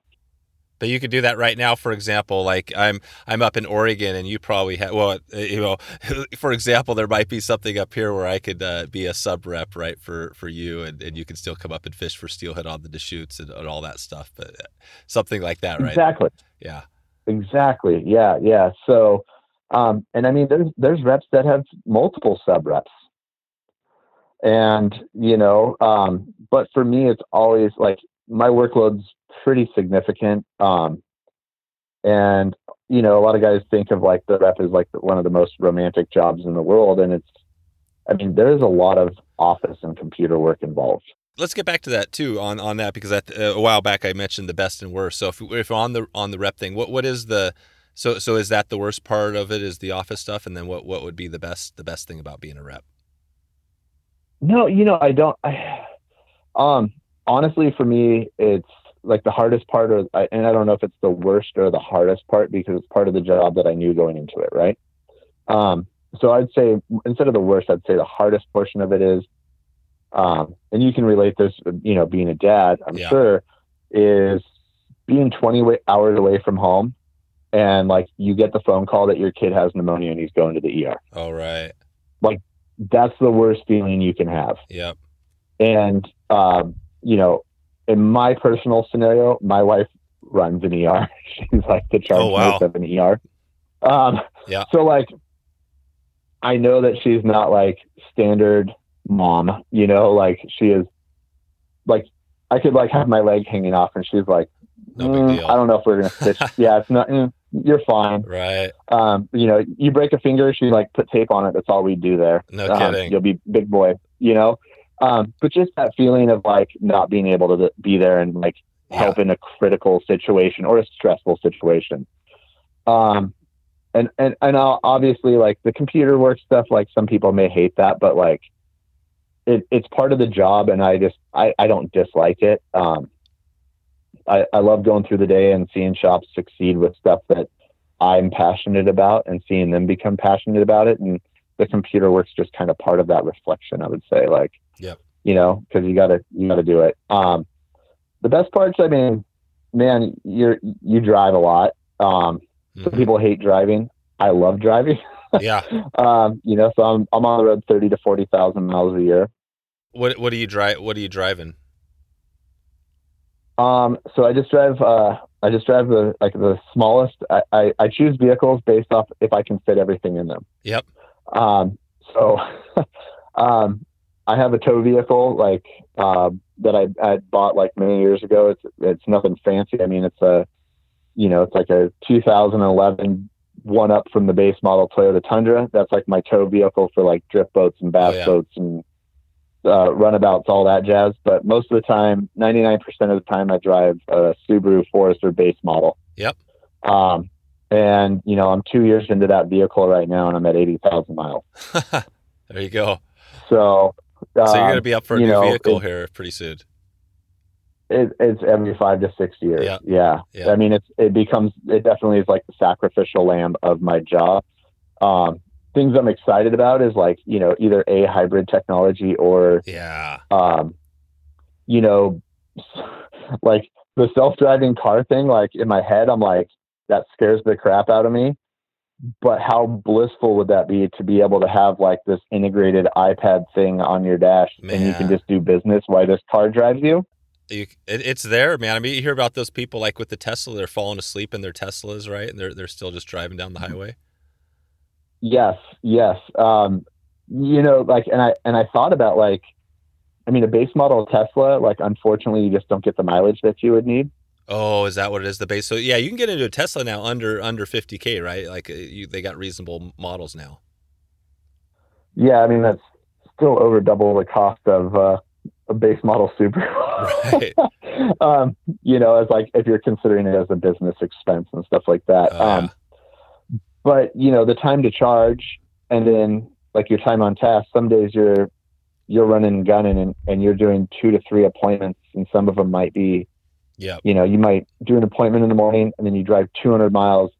But you could do that right now. For example, like I'm I'm up in Oregon, and you probably have. Well, uh, you know, for example, there might be something up here where I could uh, be a sub rep, right, for for you, and, and you can still come up and fish for steelhead on the Deschutes and, and all that stuff. But uh, something like that, right? Exactly. Yeah. Exactly. Yeah. Yeah. So, um, and I mean, there's, there's reps that have multiple sub reps and, you know, um, but for me, it's always like my workload's pretty significant. Um, and, you know, a lot of guys think of like the rep is like one of the most romantic jobs in the world. And it's, I mean, there's a lot of office and computer work involved. Let's get back to that too on on that because uh, a while back I mentioned the best and worst. So if if on the on the rep thing, what what is the so so is that the worst part of it is the office stuff, and then what what would be the best the best thing about being a rep? No, you know, I don't. I, um, honestly, for me, it's like the hardest part, or and I don't know if it's the worst or the hardest part because it's part of the job that I knew going into it, right? Um, so I'd say instead of the worst, I'd say the hardest portion of it is, um, and you can relate this, you know, being a dad, I'm Yeah. sure, is being 20 wa- hours away from home, and like you get the phone call that your kid has pneumonia and he's going to the ER. All right. Like that's the worst feeling you can have. Yep. And, um, you know, in my personal scenario, my wife runs an ER. She's like the charge Oh, wow. nurse of an ER. Um, Yeah. So like, I know that she's not like standard mom, you know, like she is like, I could like have my leg hanging off and she's like, No big "Mm, deal." I don't know if we're to fish. yeah, it's not, mm, you're fine. Right. Um, you know, you break a finger, she like put tape on it. That's all we do there. No Um, kidding. You'll be big boy, you know? Um, but just that feeling of like not being able to be there and like Yeah. help in a critical situation or a stressful situation. Um, and, and, and I'll- obviously like the computer work stuff, like some people may hate that, but like it, it's part of the job. And I just, I, I don't dislike it. Um, I, I love going through the day and seeing shops succeed with stuff that I'm passionate about and seeing them become passionate about it. And the computer work's just kind of part of that reflection, I would say. Like, Yep. you know, because you gotta you gotta do it. Um, the best parts, I mean, man, you're you drive a lot. Um, some Mhm. people hate driving. I love driving. Yeah. um, you know, so I'm I'm on the road thirty to forty thousand miles a year. What what do you drive? What are you driving? Um, so I just drive. Uh, I just drive the like the smallest. I, I, I choose vehicles based off if I can fit everything in them. Yep. Um, so, um, I have a tow vehicle like uh, that I, I bought like many years ago. It's it's nothing fancy. I mean, it's a you know, it's like a 2011 one up from the base model Toyota Tundra. That's like my tow vehicle for like drift boats and bass Oh, yeah. boats and uh, runabouts, all that jazz. But most of the time, 99% of the time, I drive a Subaru Forester base model. Yep. Um, and you know, I'm two years into that vehicle right now, and I'm at 80,000 miles. there you go. So, So you're um, gonna be up for a new know, vehicle it- here pretty soon. it, it's every five to six years. Yeah. Yeah. Yeah. I mean, it's, it becomes, it definitely is like the sacrificial lamb of my job. Um, things I'm excited about is like, you know, either a hybrid technology or, Yeah. um, you know, like the self-driving car thing, like in my head, I'm like, that scares the crap out of me. But how blissful would that be to be able to have like this integrated iPad thing on your dash and you can just do business while this car drives you? You, it, it's there, man. I mean, you hear about those people like with the Tesla, they're falling asleep in their Teslas, right? And they're they're still just driving down the highway. Yes, yes. Um, you know, like, and I and I thought about like, I mean, a base model Tesla, like, unfortunately, you just don't get the mileage that you would need. Oh, is that what it is? The base. So yeah, you can get into a Tesla now under under 50k, right? Like uh, you, they got reasonable models now. Yeah, I mean, that's still over double the cost of uh, a base model Super. Right. um, you know, as like if you're considering it as a business expense and stuff like that. Oh, um, but you know, the time to charge and then like your time on task. Some days you're you're running and gunning and, and you're doing two to three appointments, and some of them might be yeah. you know, you might do an appointment in the morning and then you drive 200 miles,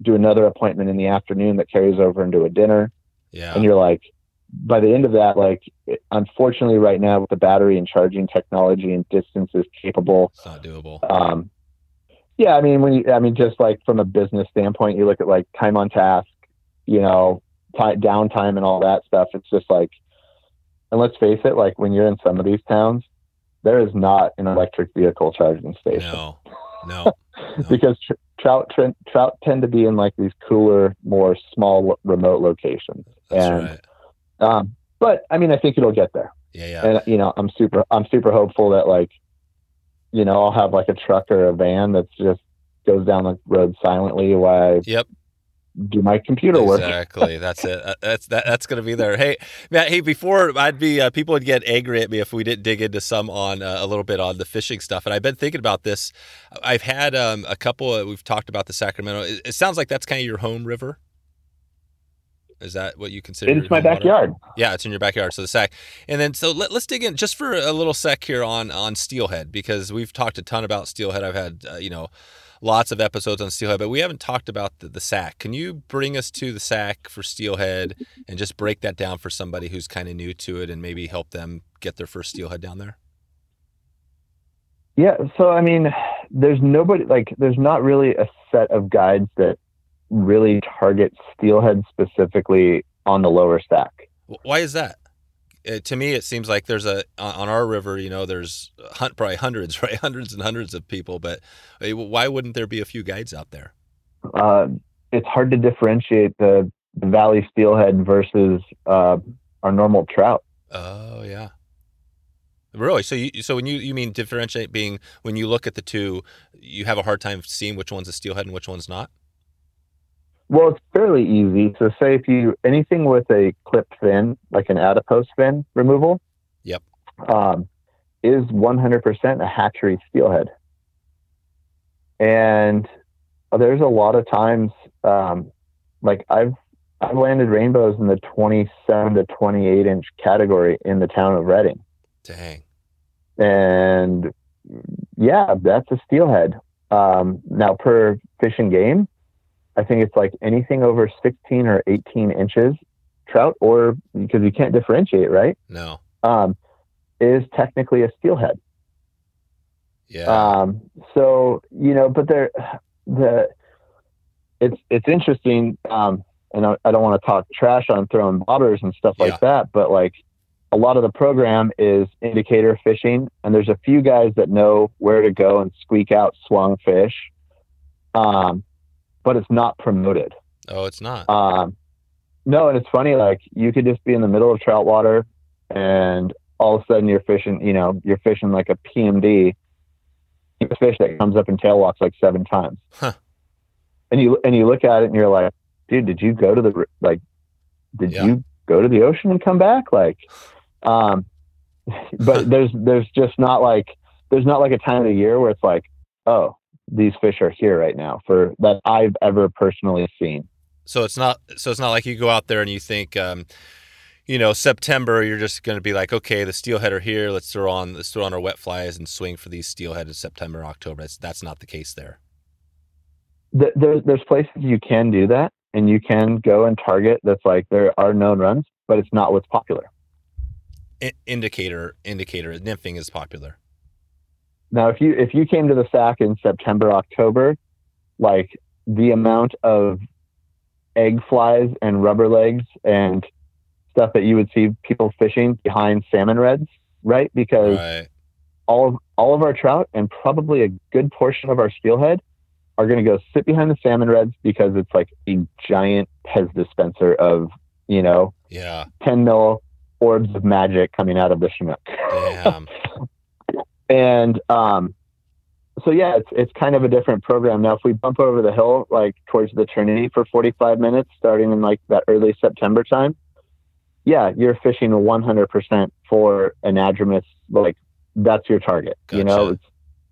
do another appointment in the afternoon that carries over into a dinner. Yeah. And you're like, by the end of that, like, unfortunately, right now with the battery and charging technology and distance is capable. It's not doable. Um, yeah, I mean, when you, I mean, just like from a business standpoint, you look at like time on task, you know, ti downtime and all that stuff. It's just like, and let's face it, like when you're in some of these towns, there is not an electric vehicle charging station No. No. No. because tr- trout tr- trout tend to be in like these cooler, more small, remote locations. That's And- right. Um, but I mean, I think it'll get there, Yeah. Yeah. and you know, I'm super, I'm super hopeful that like, you know, I'll have like a truck or a van that's just goes down the road silently while I Yep. do my computer work. Exactly. That's it. Uh, That's that, that's going to be there. Hey, Matt. Hey, before I'd be uh, people would get angry at me if we didn't dig into some on uh, a little bit on the fishing stuff. And I've been thinking about this. I've had um, a couple. Of, we've talked about the Sacramento. It, it sounds like that's kind of your home river. Is that what you consider? It's my home water? backyard. Yeah, it's in your backyard. So the Sac, and then so let, us dig in just for a little sec here on on steelhead because we've talked a ton about steelhead. I've had uh, you know lots of episodes on steelhead, but we haven't talked about the, the Sac. Can you bring us to the Sac for steelhead and just break that down for somebody who's kind of new to it and maybe help them get their first steelhead down there? Yeah. So, I mean, there's nobody, like, there's not really a set of guides that really target steelhead specifically on the lower Sac. Why is that? Uh to me, it seems like there's a on our river. You know, there's probably hundreds, right? Hundreds and hundreds of people. But uh, why wouldn't there be a few guides out there? Uh, it's hard to differentiate the, the valley steelhead versus uh, our normal trout. Oh yeah. Really? So you so when you you mean differentiate being when you look at the two, you have a hard time seeing which one's a steelhead and which one's not? Well, it's fairly easy. So, say if you anything with a clipped fin, like an adipose fin removal, Yep. um, is 100% a hatchery steelhead. And there's a lot of times, um, like I've I've landed rainbows in the 27 to 28 inch category in the town of Redding, Dang. and yeah, that's a steelhead. Um, now, per fish and game, I think it's like anything over 16 or 18 inches trout, or because you can't differentiate, right? No. Um, is technically a steelhead. Yeah. Um, so you know, but there, the it's it's interesting, um, and I, I don't want to talk trash on throwing bobbers and stuff Yeah. like that, but like a lot of the program is indicator fishing, and there's a few guys that know where to go and squeak out swung fish, um, but it's not promoted. oh, it's not. Um, no, and it's funny, like you could just be in the middle of trout water and all of a sudden you're fishing, you know, you're fishing like a PMD, a fish that comes up and tail walks like seven times. Huh. And you and you look at it and you're like, dude, did you go to the like, did Yeah. you go to the ocean and come back? Like, um, but there's there's just not like there's not like a time of the year where it's like, oh, these fish are here right now for that I've ever personally seen. So it's not so it's not like you go out there and you think um you know, September you're just going to be like, okay, the steelhead are here. Let's throw on let's throw on our wet flies and swing for these steelhead in September and October. That's that's not the case there. Th- There's there's places you can do that, and you can go and target. That's like there are known runs, but it's not what's popular. I- indicator indicator nymphing is popular. Now, if you if you came to the Sac in September, October, like the amount of egg flies and rubber legs and stuff that you would see people fishing behind salmon redds, right? Because Right. all of all of our trout and probably a good portion of our steelhead are going to go sit behind the salmon redds because it's like a giant Pez dispenser of you know Yeah. 10 mil orbs of magic coming out of the Chinook. Damn. And um, so yeah, it's it's kind of a different program. Now, if we bump over the hill like towards the Trinity for 45 minutes, starting in like that early September time, yeah, you're fishing 100% for anadromous. Like that's your target. You know, it's,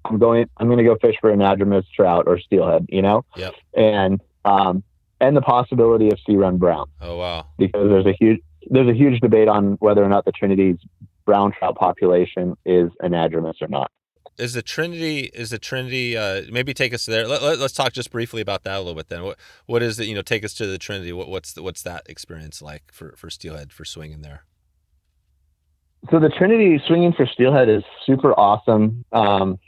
I'm going. I'm going to go fish for anadromous trout or steelhead. You know, Yep. and um, and the possibility of sea run brown Oh wow. because there's a huge there's a huge debate on whether or not the Trinity's brown trout population is anadromous or not. Is the Trinity is the Trinity uh maybe take us there. Let, let, us talk just briefly about that a little bit then. What what is it, you know, take us to the Trinity. What what's the, what's that experience like for for steelhead for swinging there? So the Trinity swinging for steelhead is super awesome. Um,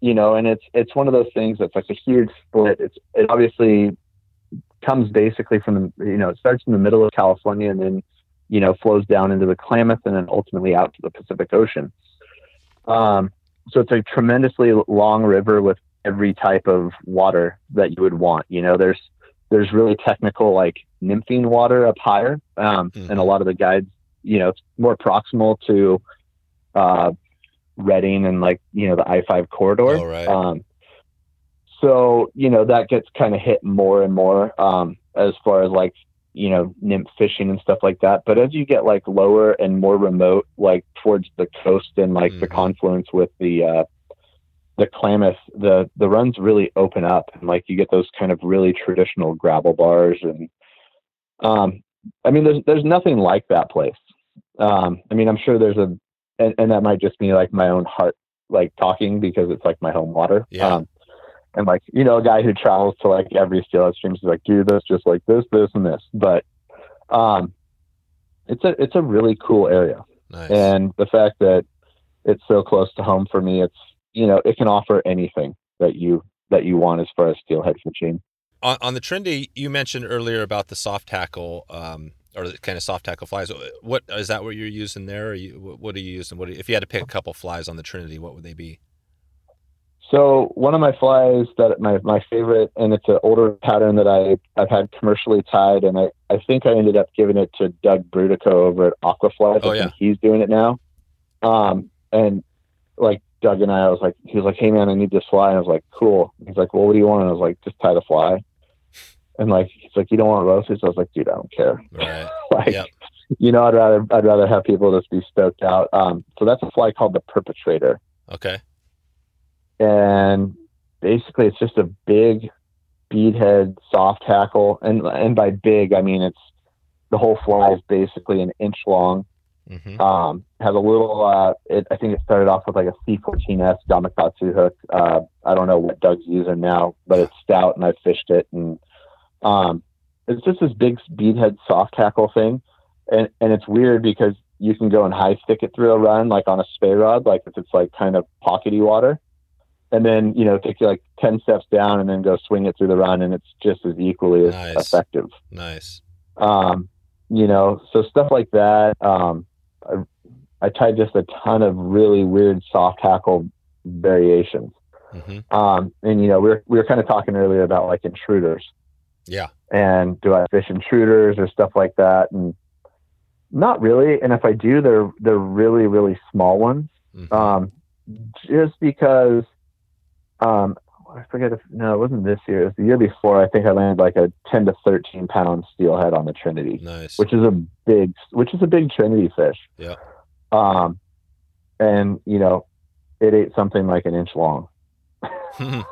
you know, and it's it's one of those things that's like a huge split. It's it obviously comes basically from the you know it starts in the middle of California and then you know flows down into the Klamath and then ultimately out to the Pacific Ocean. Um, so it's a tremendously long river with every type of water that you would want. You know, there's there's really technical like nymphing water up higher, um, Mhm. and a lot of the guides, you know, it's more proximal to uh, Redding and like you know the I five corridor. Right. Um, so you know that gets kind of hit more and more um, as far as like you know nymph fishing and stuff like that. But as you get like lower and more remote, like towards the coast and like the Mhm. confluence with the uh, the Klamath, the the runs really open up and like you get those kind of really traditional gravel bars and um, I mean there's there's nothing like that place. Um, I mean I'm sure there's a and, and that might just be like my own heart like talking because it's like my home water. Yeah. Um, and like, you know, a guy who travels to like every steelhead stream is like, dude, that's just like this, this, and this. But um it's a it's a really cool area. nice. And the fact that it's so close to home for me, it's you know, it can offer anything that you that you want as far as steelhead fishing. on, on the Trinity, you mentioned earlier about the soft hackle, um, or the kind of soft hackle flies. What is that? What you're using there? Or you, what, what are you using? What do you- if you had to pick a couple flies on the Trinity? What would they be? So one of my flies that my my favorite, and it's an older pattern that I I've had commercially tied, and I I think I ended up giving it to Doug Brutocao over at Aquaflies. Oh, I yeah. think he's doing it now. Um, and like Doug and I, I was like, he was like, hey man, I need this fly, and I was like, cool. He's like, well, what do you want? And I was like, just tie the fly. And like he's like, you don't want roaches? I was like, dude, I don't care. Right. like Yep. you know, I'd rather I'd rather have people just be stoked out. Um, so that's a fly called the Perpetrator Okay. And basically it's just a big beadhead soft hackle. And and by big i mean it's the whole fly is basically an inch long. Hmm um has a little uh it, i think it started off with like a c14s gamakatsu hook. Uh i don't know what doug's using now but it's stout and i fished it. And um it's just this big beadhead soft hackle thing. And and it's weird because you can go and high stick it through a run like on a spey rod like if it's like kind of pockety water and then you know take like 10 steps down and then go swing it through the run and it's just as equally as Nice. effective Nice. um, you know, so stuff like that. Um, I, I tried just a ton of really weird soft hackle variations. hmm Um, and you know, we were, we were kind of talking earlier about like intruders Yeah. and do I fish intruders or stuff like that. And, not really. And if I do, they're they're really really small ones. Mhm. Um, just because, um, I forget if no, it wasn't this year. It was the year before. I think I landed like a ten to thirteen pound steelhead on the Trinity, nice. which is a big, which is a big Trinity fish. Yeah. Um, and you know, it ate something like an inch long. in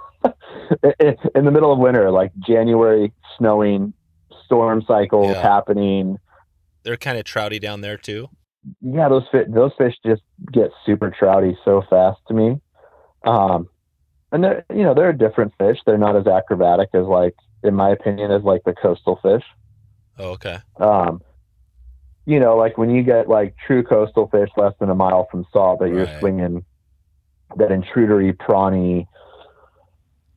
in the middle of winter, like January, snowing, storm cycles Yeah. happening. They're kind of trouty down there too. Yeah, those fish, those fish just get super trouty so fast to me. Um, and they're, you know, they're a different fish. They're not as acrobatic as like, in my opinion, as like the coastal fish. Oh, okay. Um, you know, like when you get like true coastal fish less than a mile from salt that you're swinging that intrudery, prawny,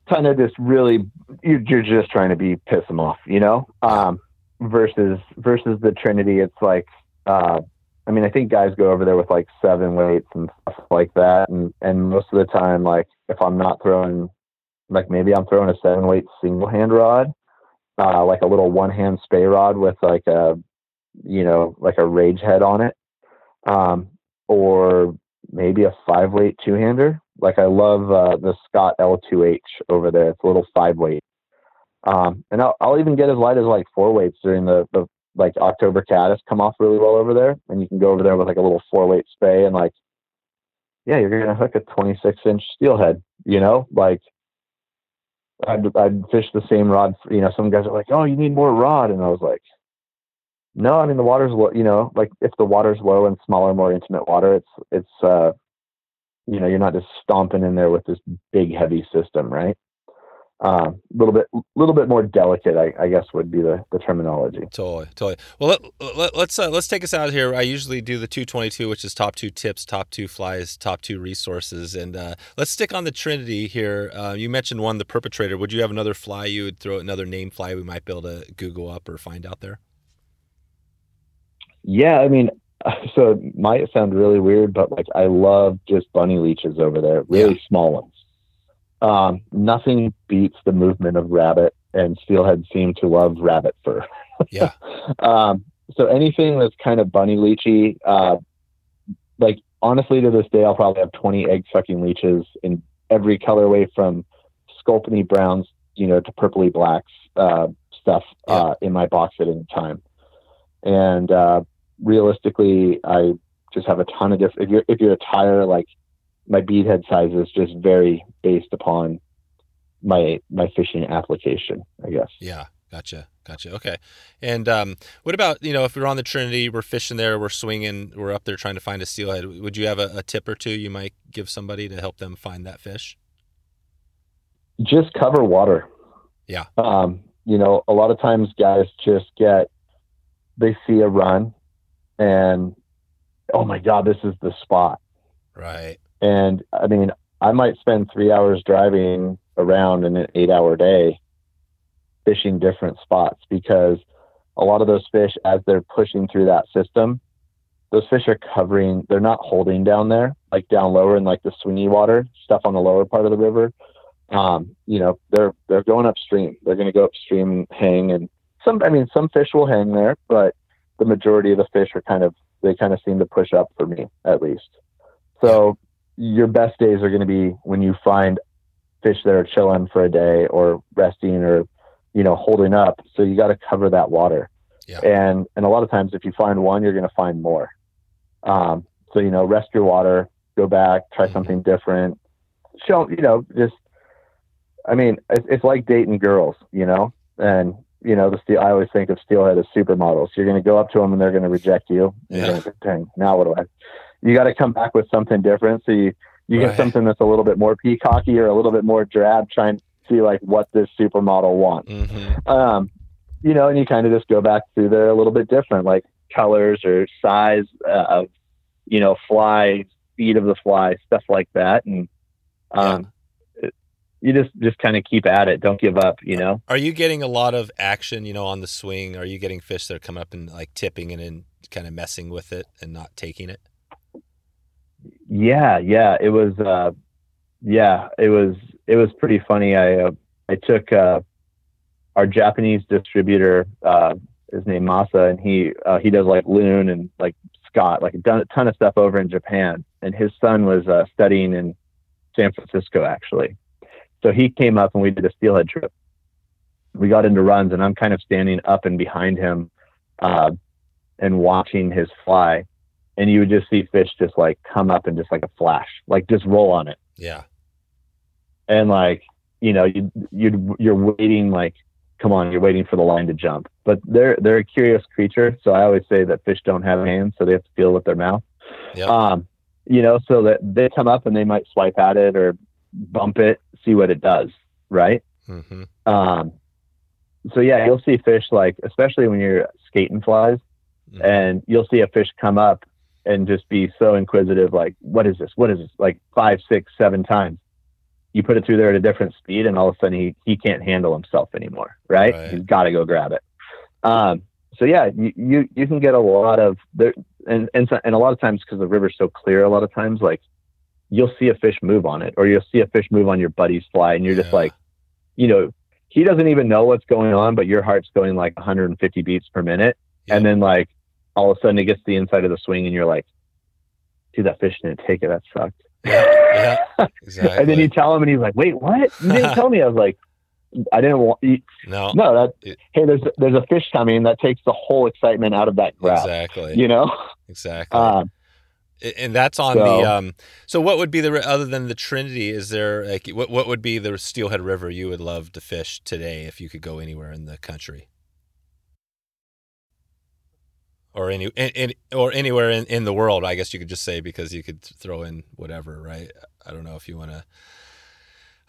kind of just really, you're, you're just trying to be piss them off, you know? Um, versus, versus the Trinity, it's like, uh, I mean, I think guys go over there with like seven weights and stuff like that. And, and most of the time, like if I'm not throwing, like maybe I'm throwing a seven weight single hand rod, uh, like a little one hand spey rod with like a, you know, like a rage head on it. Um, or maybe a five weight two hander. Like I love, uh, the Scott L2H over there. It's a little five weight. Um, and I'll, I'll even get as light as like four weights during the, the like October caddis come off really well over there. And you can go over there with like a little four weight spey and like, yeah, you're going to hook a 26 inch steelhead, you know, like I'd, I'd fish the same rod. For, you know, some guys are like, oh, you need more rod. And I was like, no, I mean, the water's low, you know, like if the water's low and smaller, more intimate water, it's, it's, uh, you know, you're not just stomping in there with this big, heavy system, right? A um, little bit, little bit more delicate, I, I guess would be the, the terminology. Totally, totally. Well, let, let, let's uh, let's take us out here. I usually do the 222, which is top two tips, top two flies, top two resources, and uh, let's stick on the Trinity here. Uh, you mentioned one, the perpetrator. Would you have another fly you would throw another name fly we might be able to Google up or find out there? Yeah, I mean, so it might sound really weird, but like I love just bunny leeches over there, really Yeah. small ones. Um, nothing beats the movement of rabbit, and steelhead seem to love rabbit fur. Yeah, um, so anything that's kind of bunny leechy, uh, like honestly, to this day, I'll probably have 20 egg sucking leeches in every colorway from sculpiny browns, you know, to purpley blacks, uh, stuff, uh, in my box at any time. And, uh, realistically, I just have a ton of different, if you're, if you're a tyer, like my bead head sizes just vary based upon my, my fishing application, I guess. yeah. Gotcha, gotcha. Okay. And um, what about you know if we're on the Trinity, we're fishing there, we're swinging, we're up there trying to find a steelhead. Would you have a, a tip or two you might give somebody to help them find that fish? just cover water. Yeah. Um, you know, a lot of times guys just get, they see a run and, oh my God, this is the spot. Right. And I mean, I might spend three hours driving around in an eight hour day fishing different spots because a lot of those fish, as they're pushing through that system, those fish are covering, they're not holding down there, like down lower in like the swingy water, stuff on the lower part of the river. Um, you know, they're, they're going upstream. They're going to go upstream and hang. And some, I mean, some fish will hang there, but the majority of the fish are kind of, they kind of seem to push up for me at least. So your best days are going to be when you find fish that are chilling for a day or resting or, you know, holding up. So you got to cover that water. Yeah. And, and a lot of times if you find one, you're going to find more. Um, so, you know, rest your water, go back, try Mhm. something different. Show, you know, just, I mean, it's, it's like dating girls, you know, and, you know, the steel, I always think of steelhead as supermodels. You're going to go up to them and they're going to reject you. Yeah. think, now what do I, you got to come back with something different. So you, you Right. get something that's a little bit more peacocky or a little bit more drab, trying to see like what this supermodel wants. Mm-hmm. Um, you know, and you kind of just go back through there a little bit different, like colors or size uh, of, you know, fly, speed of the fly, stuff like that. And, um, it- you just, just kind of keep at it. Don't give up, you know? Are you getting a lot of action, you know, on the swing? Are you getting fish that are coming up and like tipping it and kind of messing with it and not taking it? Yeah, yeah, it was. Uh, yeah, it was. It was pretty funny. I uh, I took uh, our Japanese distributor uh, is named Masa, and he uh, he does like loon and like Scott, like done a ton of stuff over in Japan. And his son was uh, studying in San Francisco actually. So he came up and we did a steelhead trip. We got into runs, and I'm kind of standing up and behind him, uh, and watching his fly. And you would just see fish just like come up and just like a flash, like just roll on it. Yeah. And like, you know, you you you're waiting like come on, you're waiting for the line to jump. But they're they're a curious creature, so I always say that fish don't have hands, so they have to feel with their mouth. Yep. Um, you know, so that they come up and they might swipe at it or bump it, see what it does, right? hmm Um, so yeah, you'll see fish like, especially when you're skating flies, Mhm. and you'll see a fish come up and just be so inquisitive, like, what is this? What is this? Like five, six, seven times. You put it through there at a different speed, and all of a sudden he, he can't handle himself anymore, right? Right. He's got to go grab it. Um, so yeah, you, you you can get a lot of there, and and so, and a lot of times because the river's so clear, a lot of times like you'll see a fish move on it, or you'll see a fish move on your buddy's fly, and you're just like, you know, he doesn't even know what's going on, but your heart's going like 150 beats per minute, Yep. and then like all of a sudden it gets to the inside of the swing, and you're like, dude, that fish didn't take it. That sucked. Yeah, exactly. and then you tell him, and he's like, wait, what? You didn't tell me. I was like, I didn't want. You, no, no, that It- hey, there's there's a fish coming. That takes the whole excitement out of that grab. exactly, You know. exactly. Um, and that's on so- the um. So what would be the other than the Trinity? Is there like what what would be the Steelhead River you would love to fish today if you could go anywhere in the country? Or any, in, in, or anywhere in, in the world, I guess you could just say because you could throw in whatever, right? I don't know if you want to.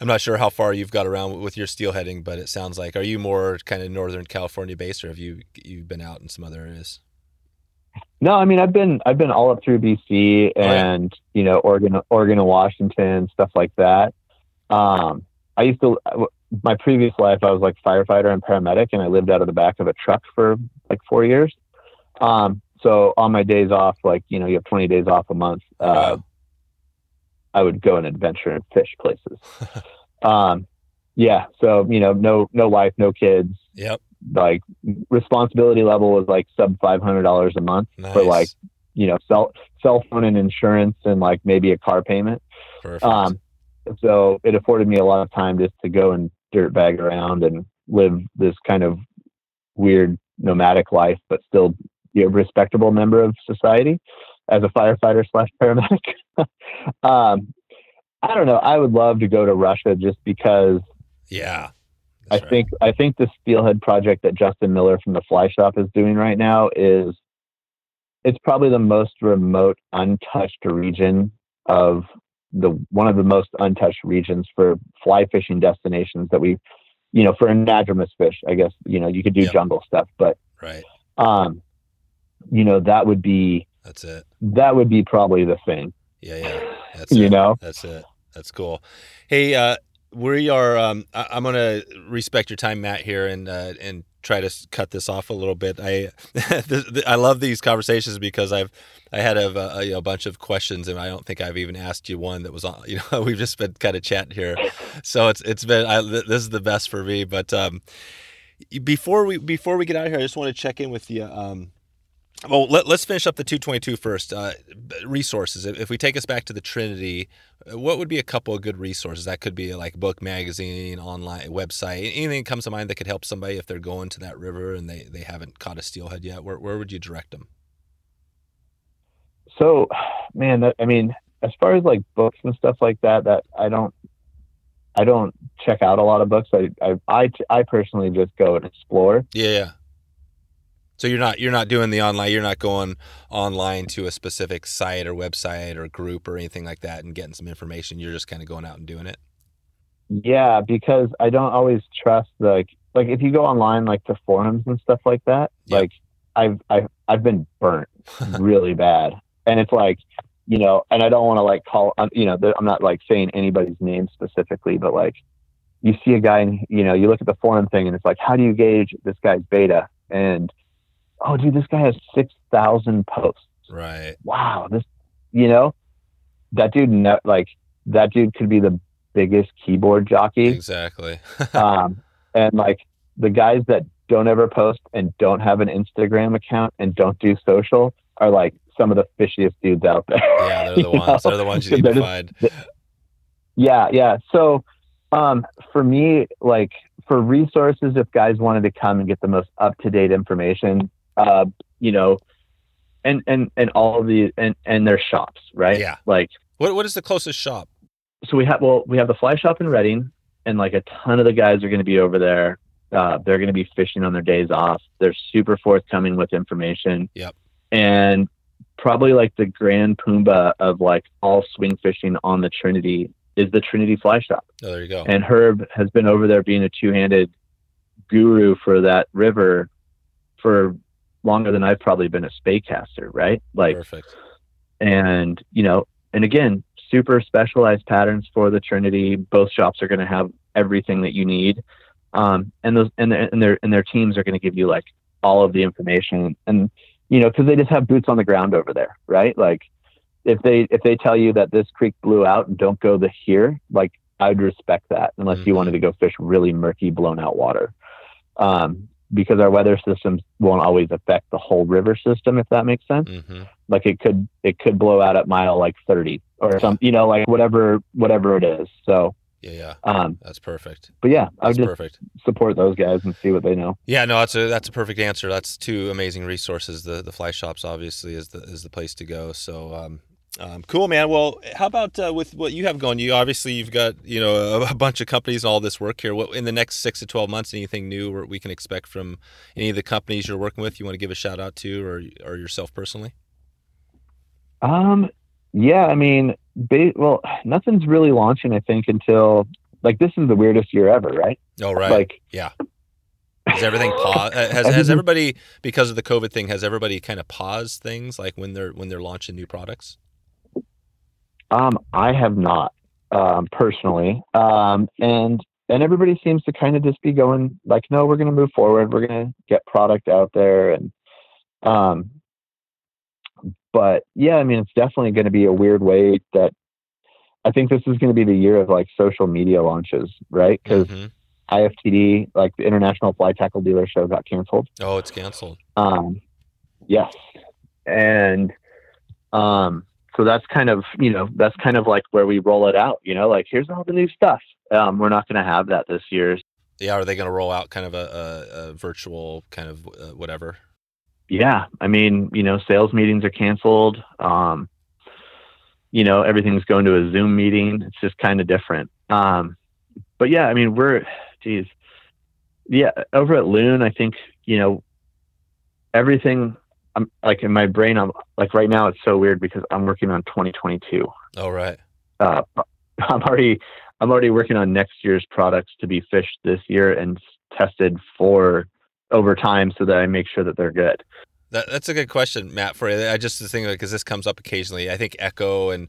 I'm not sure how far you've got around with your steelheading, but it sounds like are you more kind of Northern California based, or have you you've been out in some other areas? no, I mean I've been I've been all up through BC Oh, yeah. and you know Oregon, Oregon and Washington, stuff like that. Um, I used to my previous life I was like firefighter and paramedic, and I lived out of the back of a truck for like four years. Um, so on my days off, like you know you have 20 days off a month. Uh, Wow. I would go and adventure and fish places. um, yeah. So, you know, no, no wife, no kids, Yep, like responsibility level was like sub $500 a month nice. for like, you know, cell, cell phone and insurance and like maybe a car payment. Perfect. Um, so it afforded me a lot of time just to go and dirt bag around and live this kind of weird nomadic life, but still be a respectable member of society as a firefighter slash paramedic. um, I don't know. I would love to go to Russia just because yeah, I right. think I think the Steelhead project that Justin Miller from the Fly Shop is doing right now is it's probably the most remote, untouched region of the one of the most untouched regions for fly fishing destinations that we, you know, for anadromous fish. I guess you know you could do Yep. jungle stuff, but right. um, you know that would be That's it. that would be probably the thing. Yeah, yeah. That's You it. know? That's it. That's cool. Hey, uh, we are. Um, I, I'm gonna respect your time, Matt, here, and uh, and try to cut this off a little bit. I I love these conversations because I've I had a, a, you know, a bunch of questions, and I don't think I've even asked you one that was on. You know, we've just been kind of chatting here, so it's it's been. I, this is the best for me. But um, before we before we get out of here, I just want to check in with you. Um, well, let, let's finish up the 222 first. Uh, resources. If, we take us back to the Trinity, uh, what would be a couple of good resources? That could be like book, magazine, online, website. Anything that comes to mind that could help somebody if they're going to that river and they, they haven't caught a steelhead yet. Where, where would you direct them? So, man, that, I mean, as far as like books and stuff like that, that I don't, I don't check out a lot of books. I, I, I, I personally just go and explore. Yeah, yeah. So you're not you're not doing the online. You're not going online to a specific site or website or group or anything like that and getting some information. You're just kind of going out and doing it. Yeah, because I don't always trust like, like if you go online, like to forums and stuff like that, Yeah. like I've, I've, I've been burnt really bad. And it's like, you know, and I don't want to like call, you know, I'm not like saying anybody's name specifically, but like you see a guy and, you know, you look at the forum thing and it's like, how do you gauge this guy's beta? And, oh, dude, this guy has 6,000 posts. Right. Wow. This, you know, that dude, no, like that dude could be the biggest keyboard jockey Exactly. um, and like the guys that don't ever post and don't have an Instagram account and don't do social are like some of the fishiest dudes out there. Yeah, they're the ones. know? They're the ones you need to find. Yeah, yeah. So, um, for me, like for resources, if guys wanted to come and get the most up to date information, uh, you know, and and and all of the and and their shops, right? Yeah. Like, What What is the closest shop? so we have well, we have the fly shop in Redding, and like a ton of the guys are going to be over there. Uh, they're going to be fishing on their days off. They're super forthcoming with information. Yep. And probably like the grand pumbaa of like all swing fishing on the Trinity is the Trinity Fly Shop. Oh, there you go. And Herb has been over there being a two-handed guru for that river for longer than I've probably been a spey caster, right? Like Perfect. and you know and again super specialized patterns for the trinity both shops are going to have everything that you need um, and those and their, and their and their teams are going to give you like all of the information and you know because they just have boots on the ground over there right like if they if they tell you that this creek blew out and don't go the here like i'd respect that unless you Mhm. wanted to go fish really murky blown out water um, because our weather systems won't always affect the whole river system if that makes sense hmm like it could it could blow out at mile like 30 or some you know like whatever whatever it is so Yeah, yeah. um That's perfect. but yeah i would just perfect. support those guys and see what they know Yeah, no, that's a that's a perfect answer. That's two amazing resources. The the fly shops obviously is the is the place to go. So um, um, cool, man. Well, how about uh, with what you have going? You obviously you've got you know a, a bunch of companies, and all this work here. What in the next six to twelve months? Anything new we can expect from any of the companies you're working with? You want to give a shout out to, or or yourself personally? um yeah i mean ba- well nothing's really launching i think until like this is the weirdest year ever right Oh, right. like yeah. Has everything paused? Has has everybody because of the COVID thing? Has everybody kind of paused things like when they're when they're launching new products? Um i have not um personally. Um and and everybody seems to kind of just be going like no we're going to move forward. We're going to get product out there. And um but yeah i mean it's definitely going to be a weird way that i think this is going to be the year of like social media launches right? Because Mhm. iftd like the international fly tackle dealer show got canceled. Oh, it's canceled. um, yes, and um, so that's kind of you know that's kind of like where we roll it out. You know, like here's all the new stuff. Um, we're not going to have that this year. Yeah, are they going to roll out kind of a, a, a virtual kind of uh, whatever? Yeah, I mean, you know, sales meetings are canceled. Um, you know, everything's going to a Zoom meeting. It's just kind of different. Um, but yeah, I mean, we're, geez, yeah, over at Loon, I think you know, everything. I'm like in my brain. I'm like right now. It's so weird because I'm working on 2022. Oh, right. uh, I'm already I'm already working on next year's products to be fished this year and tested for over time so that I make sure that they're good. That, that's a good question, Matt. For you, I just think because this comes up occasionally. I think Echo and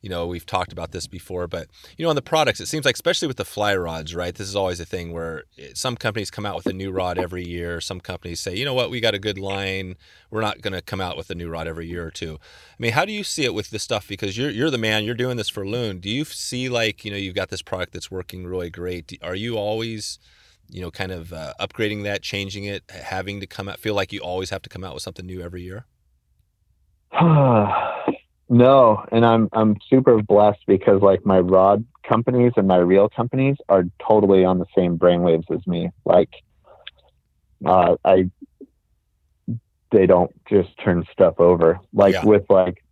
you know we've talked about this before, but you know on the products, it seems like especially with the fly rods, right? This is always a thing where some companies come out with a new rod every year. Some companies say, you know what, we got a good line. We're not going to come out with a new rod every year or two. I mean, how do you see it with this stuff? Because you're you're the man. You're doing this for Loon. Do you see like you know you've got this product that's working really great? Are you always you know, kind of uh, upgrading that, changing it, having to come out, feel like you always have to come out with something new every year? no, and I'm I'm super blessed because like my rod companies and my reel companies are totally on the same brainwaves as me. Like uh, I they don't just turn stuff over. Like Yeah. with like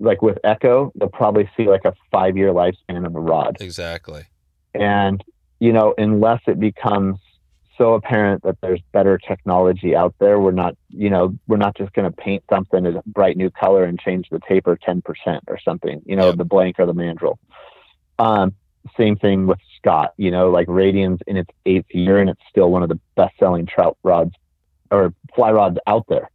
like with Echo, they'll probably see like a five year lifespan of a rod. Exactly. And, you know, unless it becomes so apparent that there's better technology out there, we're not, you know, we're not just going to paint something as a bright new color and change the taper 10% or something, you know, Yep. the blank or the mandrel. Um, same thing with Scott, you know, like Radian's in its eighth year and it's still one of the best selling trout rods or fly rods out there.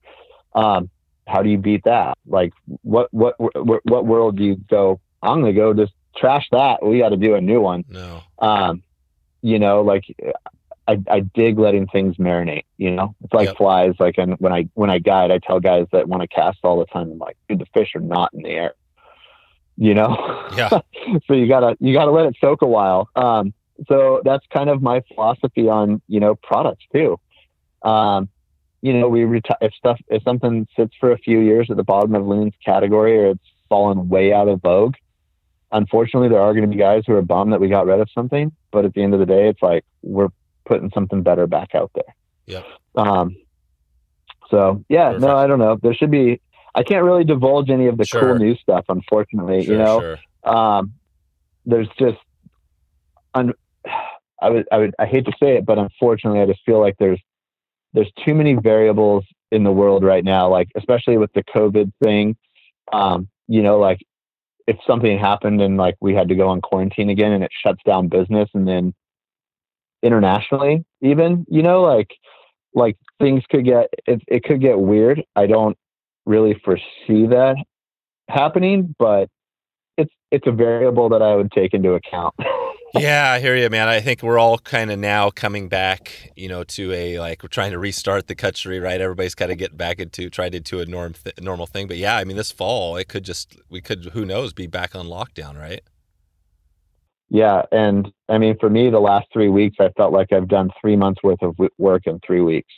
Um, how do you beat that? Like what, what, what, what world do you go, I'm going to go just trash that. We got to do a new one No. um, you know, like I, I dig letting things marinate, you know, it's like Yep. flies. Like, and when I, when I guide, I tell guys that want to cast all the time, I'm like, dude, the fish are not in the air, you know? Yeah. so you gotta, you gotta let it soak a while. Um, so that's kind of my philosophy on, you know, products too. Um, you know, we retire if stuff if something sits for a few years at the bottom of loons category or it's fallen way out of vogue. Unfortunately, there are going to be guys who are bummed that we got rid of something, but at the end of the day, it's like we're putting something better back out there. Yeah. Um, so yeah, Perfect. no, I don't know. There should be. I can't really divulge any of the Sure. cool new stuff, unfortunately. Sure, you know, sure. um, there's just, un, I would, I would, I hate to say it, but unfortunately, I just feel like there's, there's too many variables in the world right now. Like, especially with the COVID thing, um, you know, like if something happened and like we had to go on quarantine again and it shuts down business and then internationally, even, you know, like, like things could get, it, it could get weird. I don't really foresee that happening, but it's it's a variable that I would take into account. Yeah, I hear you, man. I think we're all kind of now coming back, you know, to a like we're trying to restart the country, right? Everybody's kind of getting back into tried into a norm th- normal thing. But yeah, I mean, this fall it could just we could who knows be back on lockdown, right? Yeah, and I mean for me, the last three weeks, I felt like I've done three months worth of work in three weeks.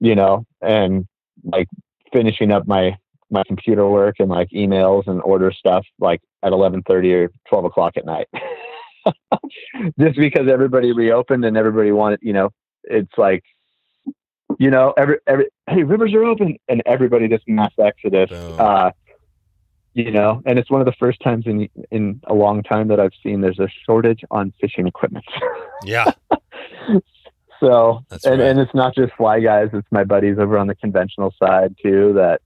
You know, and like finishing up my my computer work and like emails and order stuff like at eleven thirty or twelve o'clock at night. Just because everybody reopened and everybody wanted, you know, it's like you know, every every hey, rivers are open and everybody just mass exodus. Uh, you know, and it's one of the first times in in a long time that I've seen there's a shortage on fishing equipment. Yeah, so, That's and right. and it's not just fly guys; it's my buddies over on the conventional side too that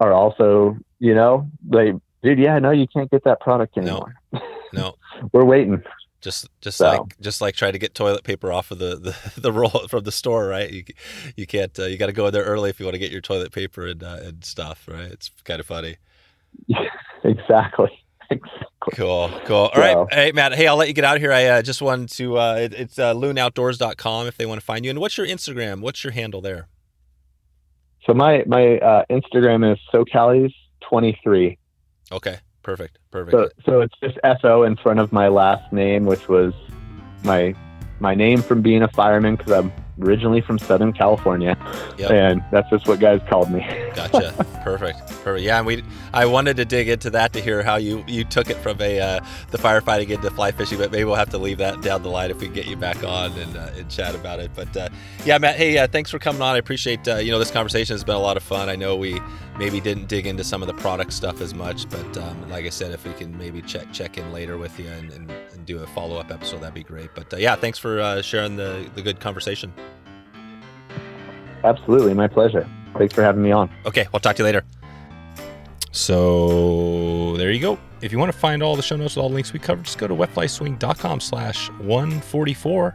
are also, you know, they, dude, yeah, no, you can't get that product No. anymore. no, We're waiting. just just So- like just like try to get toilet paper off of the the, the roll from the store, right? You you can't uh, you got to go in there early if you want to get your toilet paper and uh, and stuff, right? It's kind of funny. exactly. Exactly. Cool, cool. All right, So- hey Matt. Hey, I'll let you get out of here. I uh, just wanted to. Uh, it, it's uh, loonoutdoors.com if they want to find you. And what's your Instagram? What's your handle there? So my my uh, Instagram is SoCallies23. Okay, perfect, perfect. So so it's just SO in front of my last name, which was my my name from being a fireman because I'm originally from Southern California, Yep. and that's just what guys called me. Gotcha. Perfect. Perfect. Yeah, and we I wanted to dig into that to hear how you you took it from a uh, the firefighting into fly fishing, but maybe we'll have to leave that down the line if we can get you back on and, uh, and chat about it. But uh, yeah, Matt. Hey, uh, thanks for coming on. I appreciate uh, you know this conversation has been a lot of fun. I know we maybe didn't dig into some of the product stuff as much, but um, like I said, if we can maybe check check in later with you and, and, and do a follow up episode, that'd be great. But uh, yeah, thanks for uh, sharing the the good conversation. Absolutely, my pleasure. Thanks for having me on. Okay, we'll talk to you later. So there you go. If you want to find all the show notes with all the links we covered, just go to wetflyswing.com slash 144.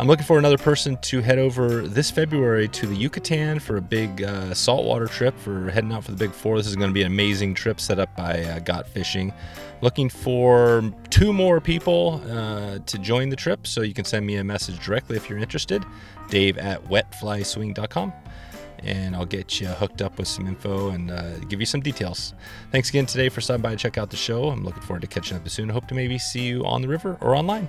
I'm looking for another person to head over this February to the Yucatan for a big uh, saltwater trip for heading out for the Big Four. This is going to be an amazing trip set up by uh, Got Fishing. Looking for two more people uh, to join the trip, so you can send me a message directly if you're interested. Dave at wetflyswing.com and I'll get you hooked up with some info and uh, give you some details. Thanks again today for stopping by to check out the show. I'm looking forward to catching up soon. Hope to maybe see you on the river or online.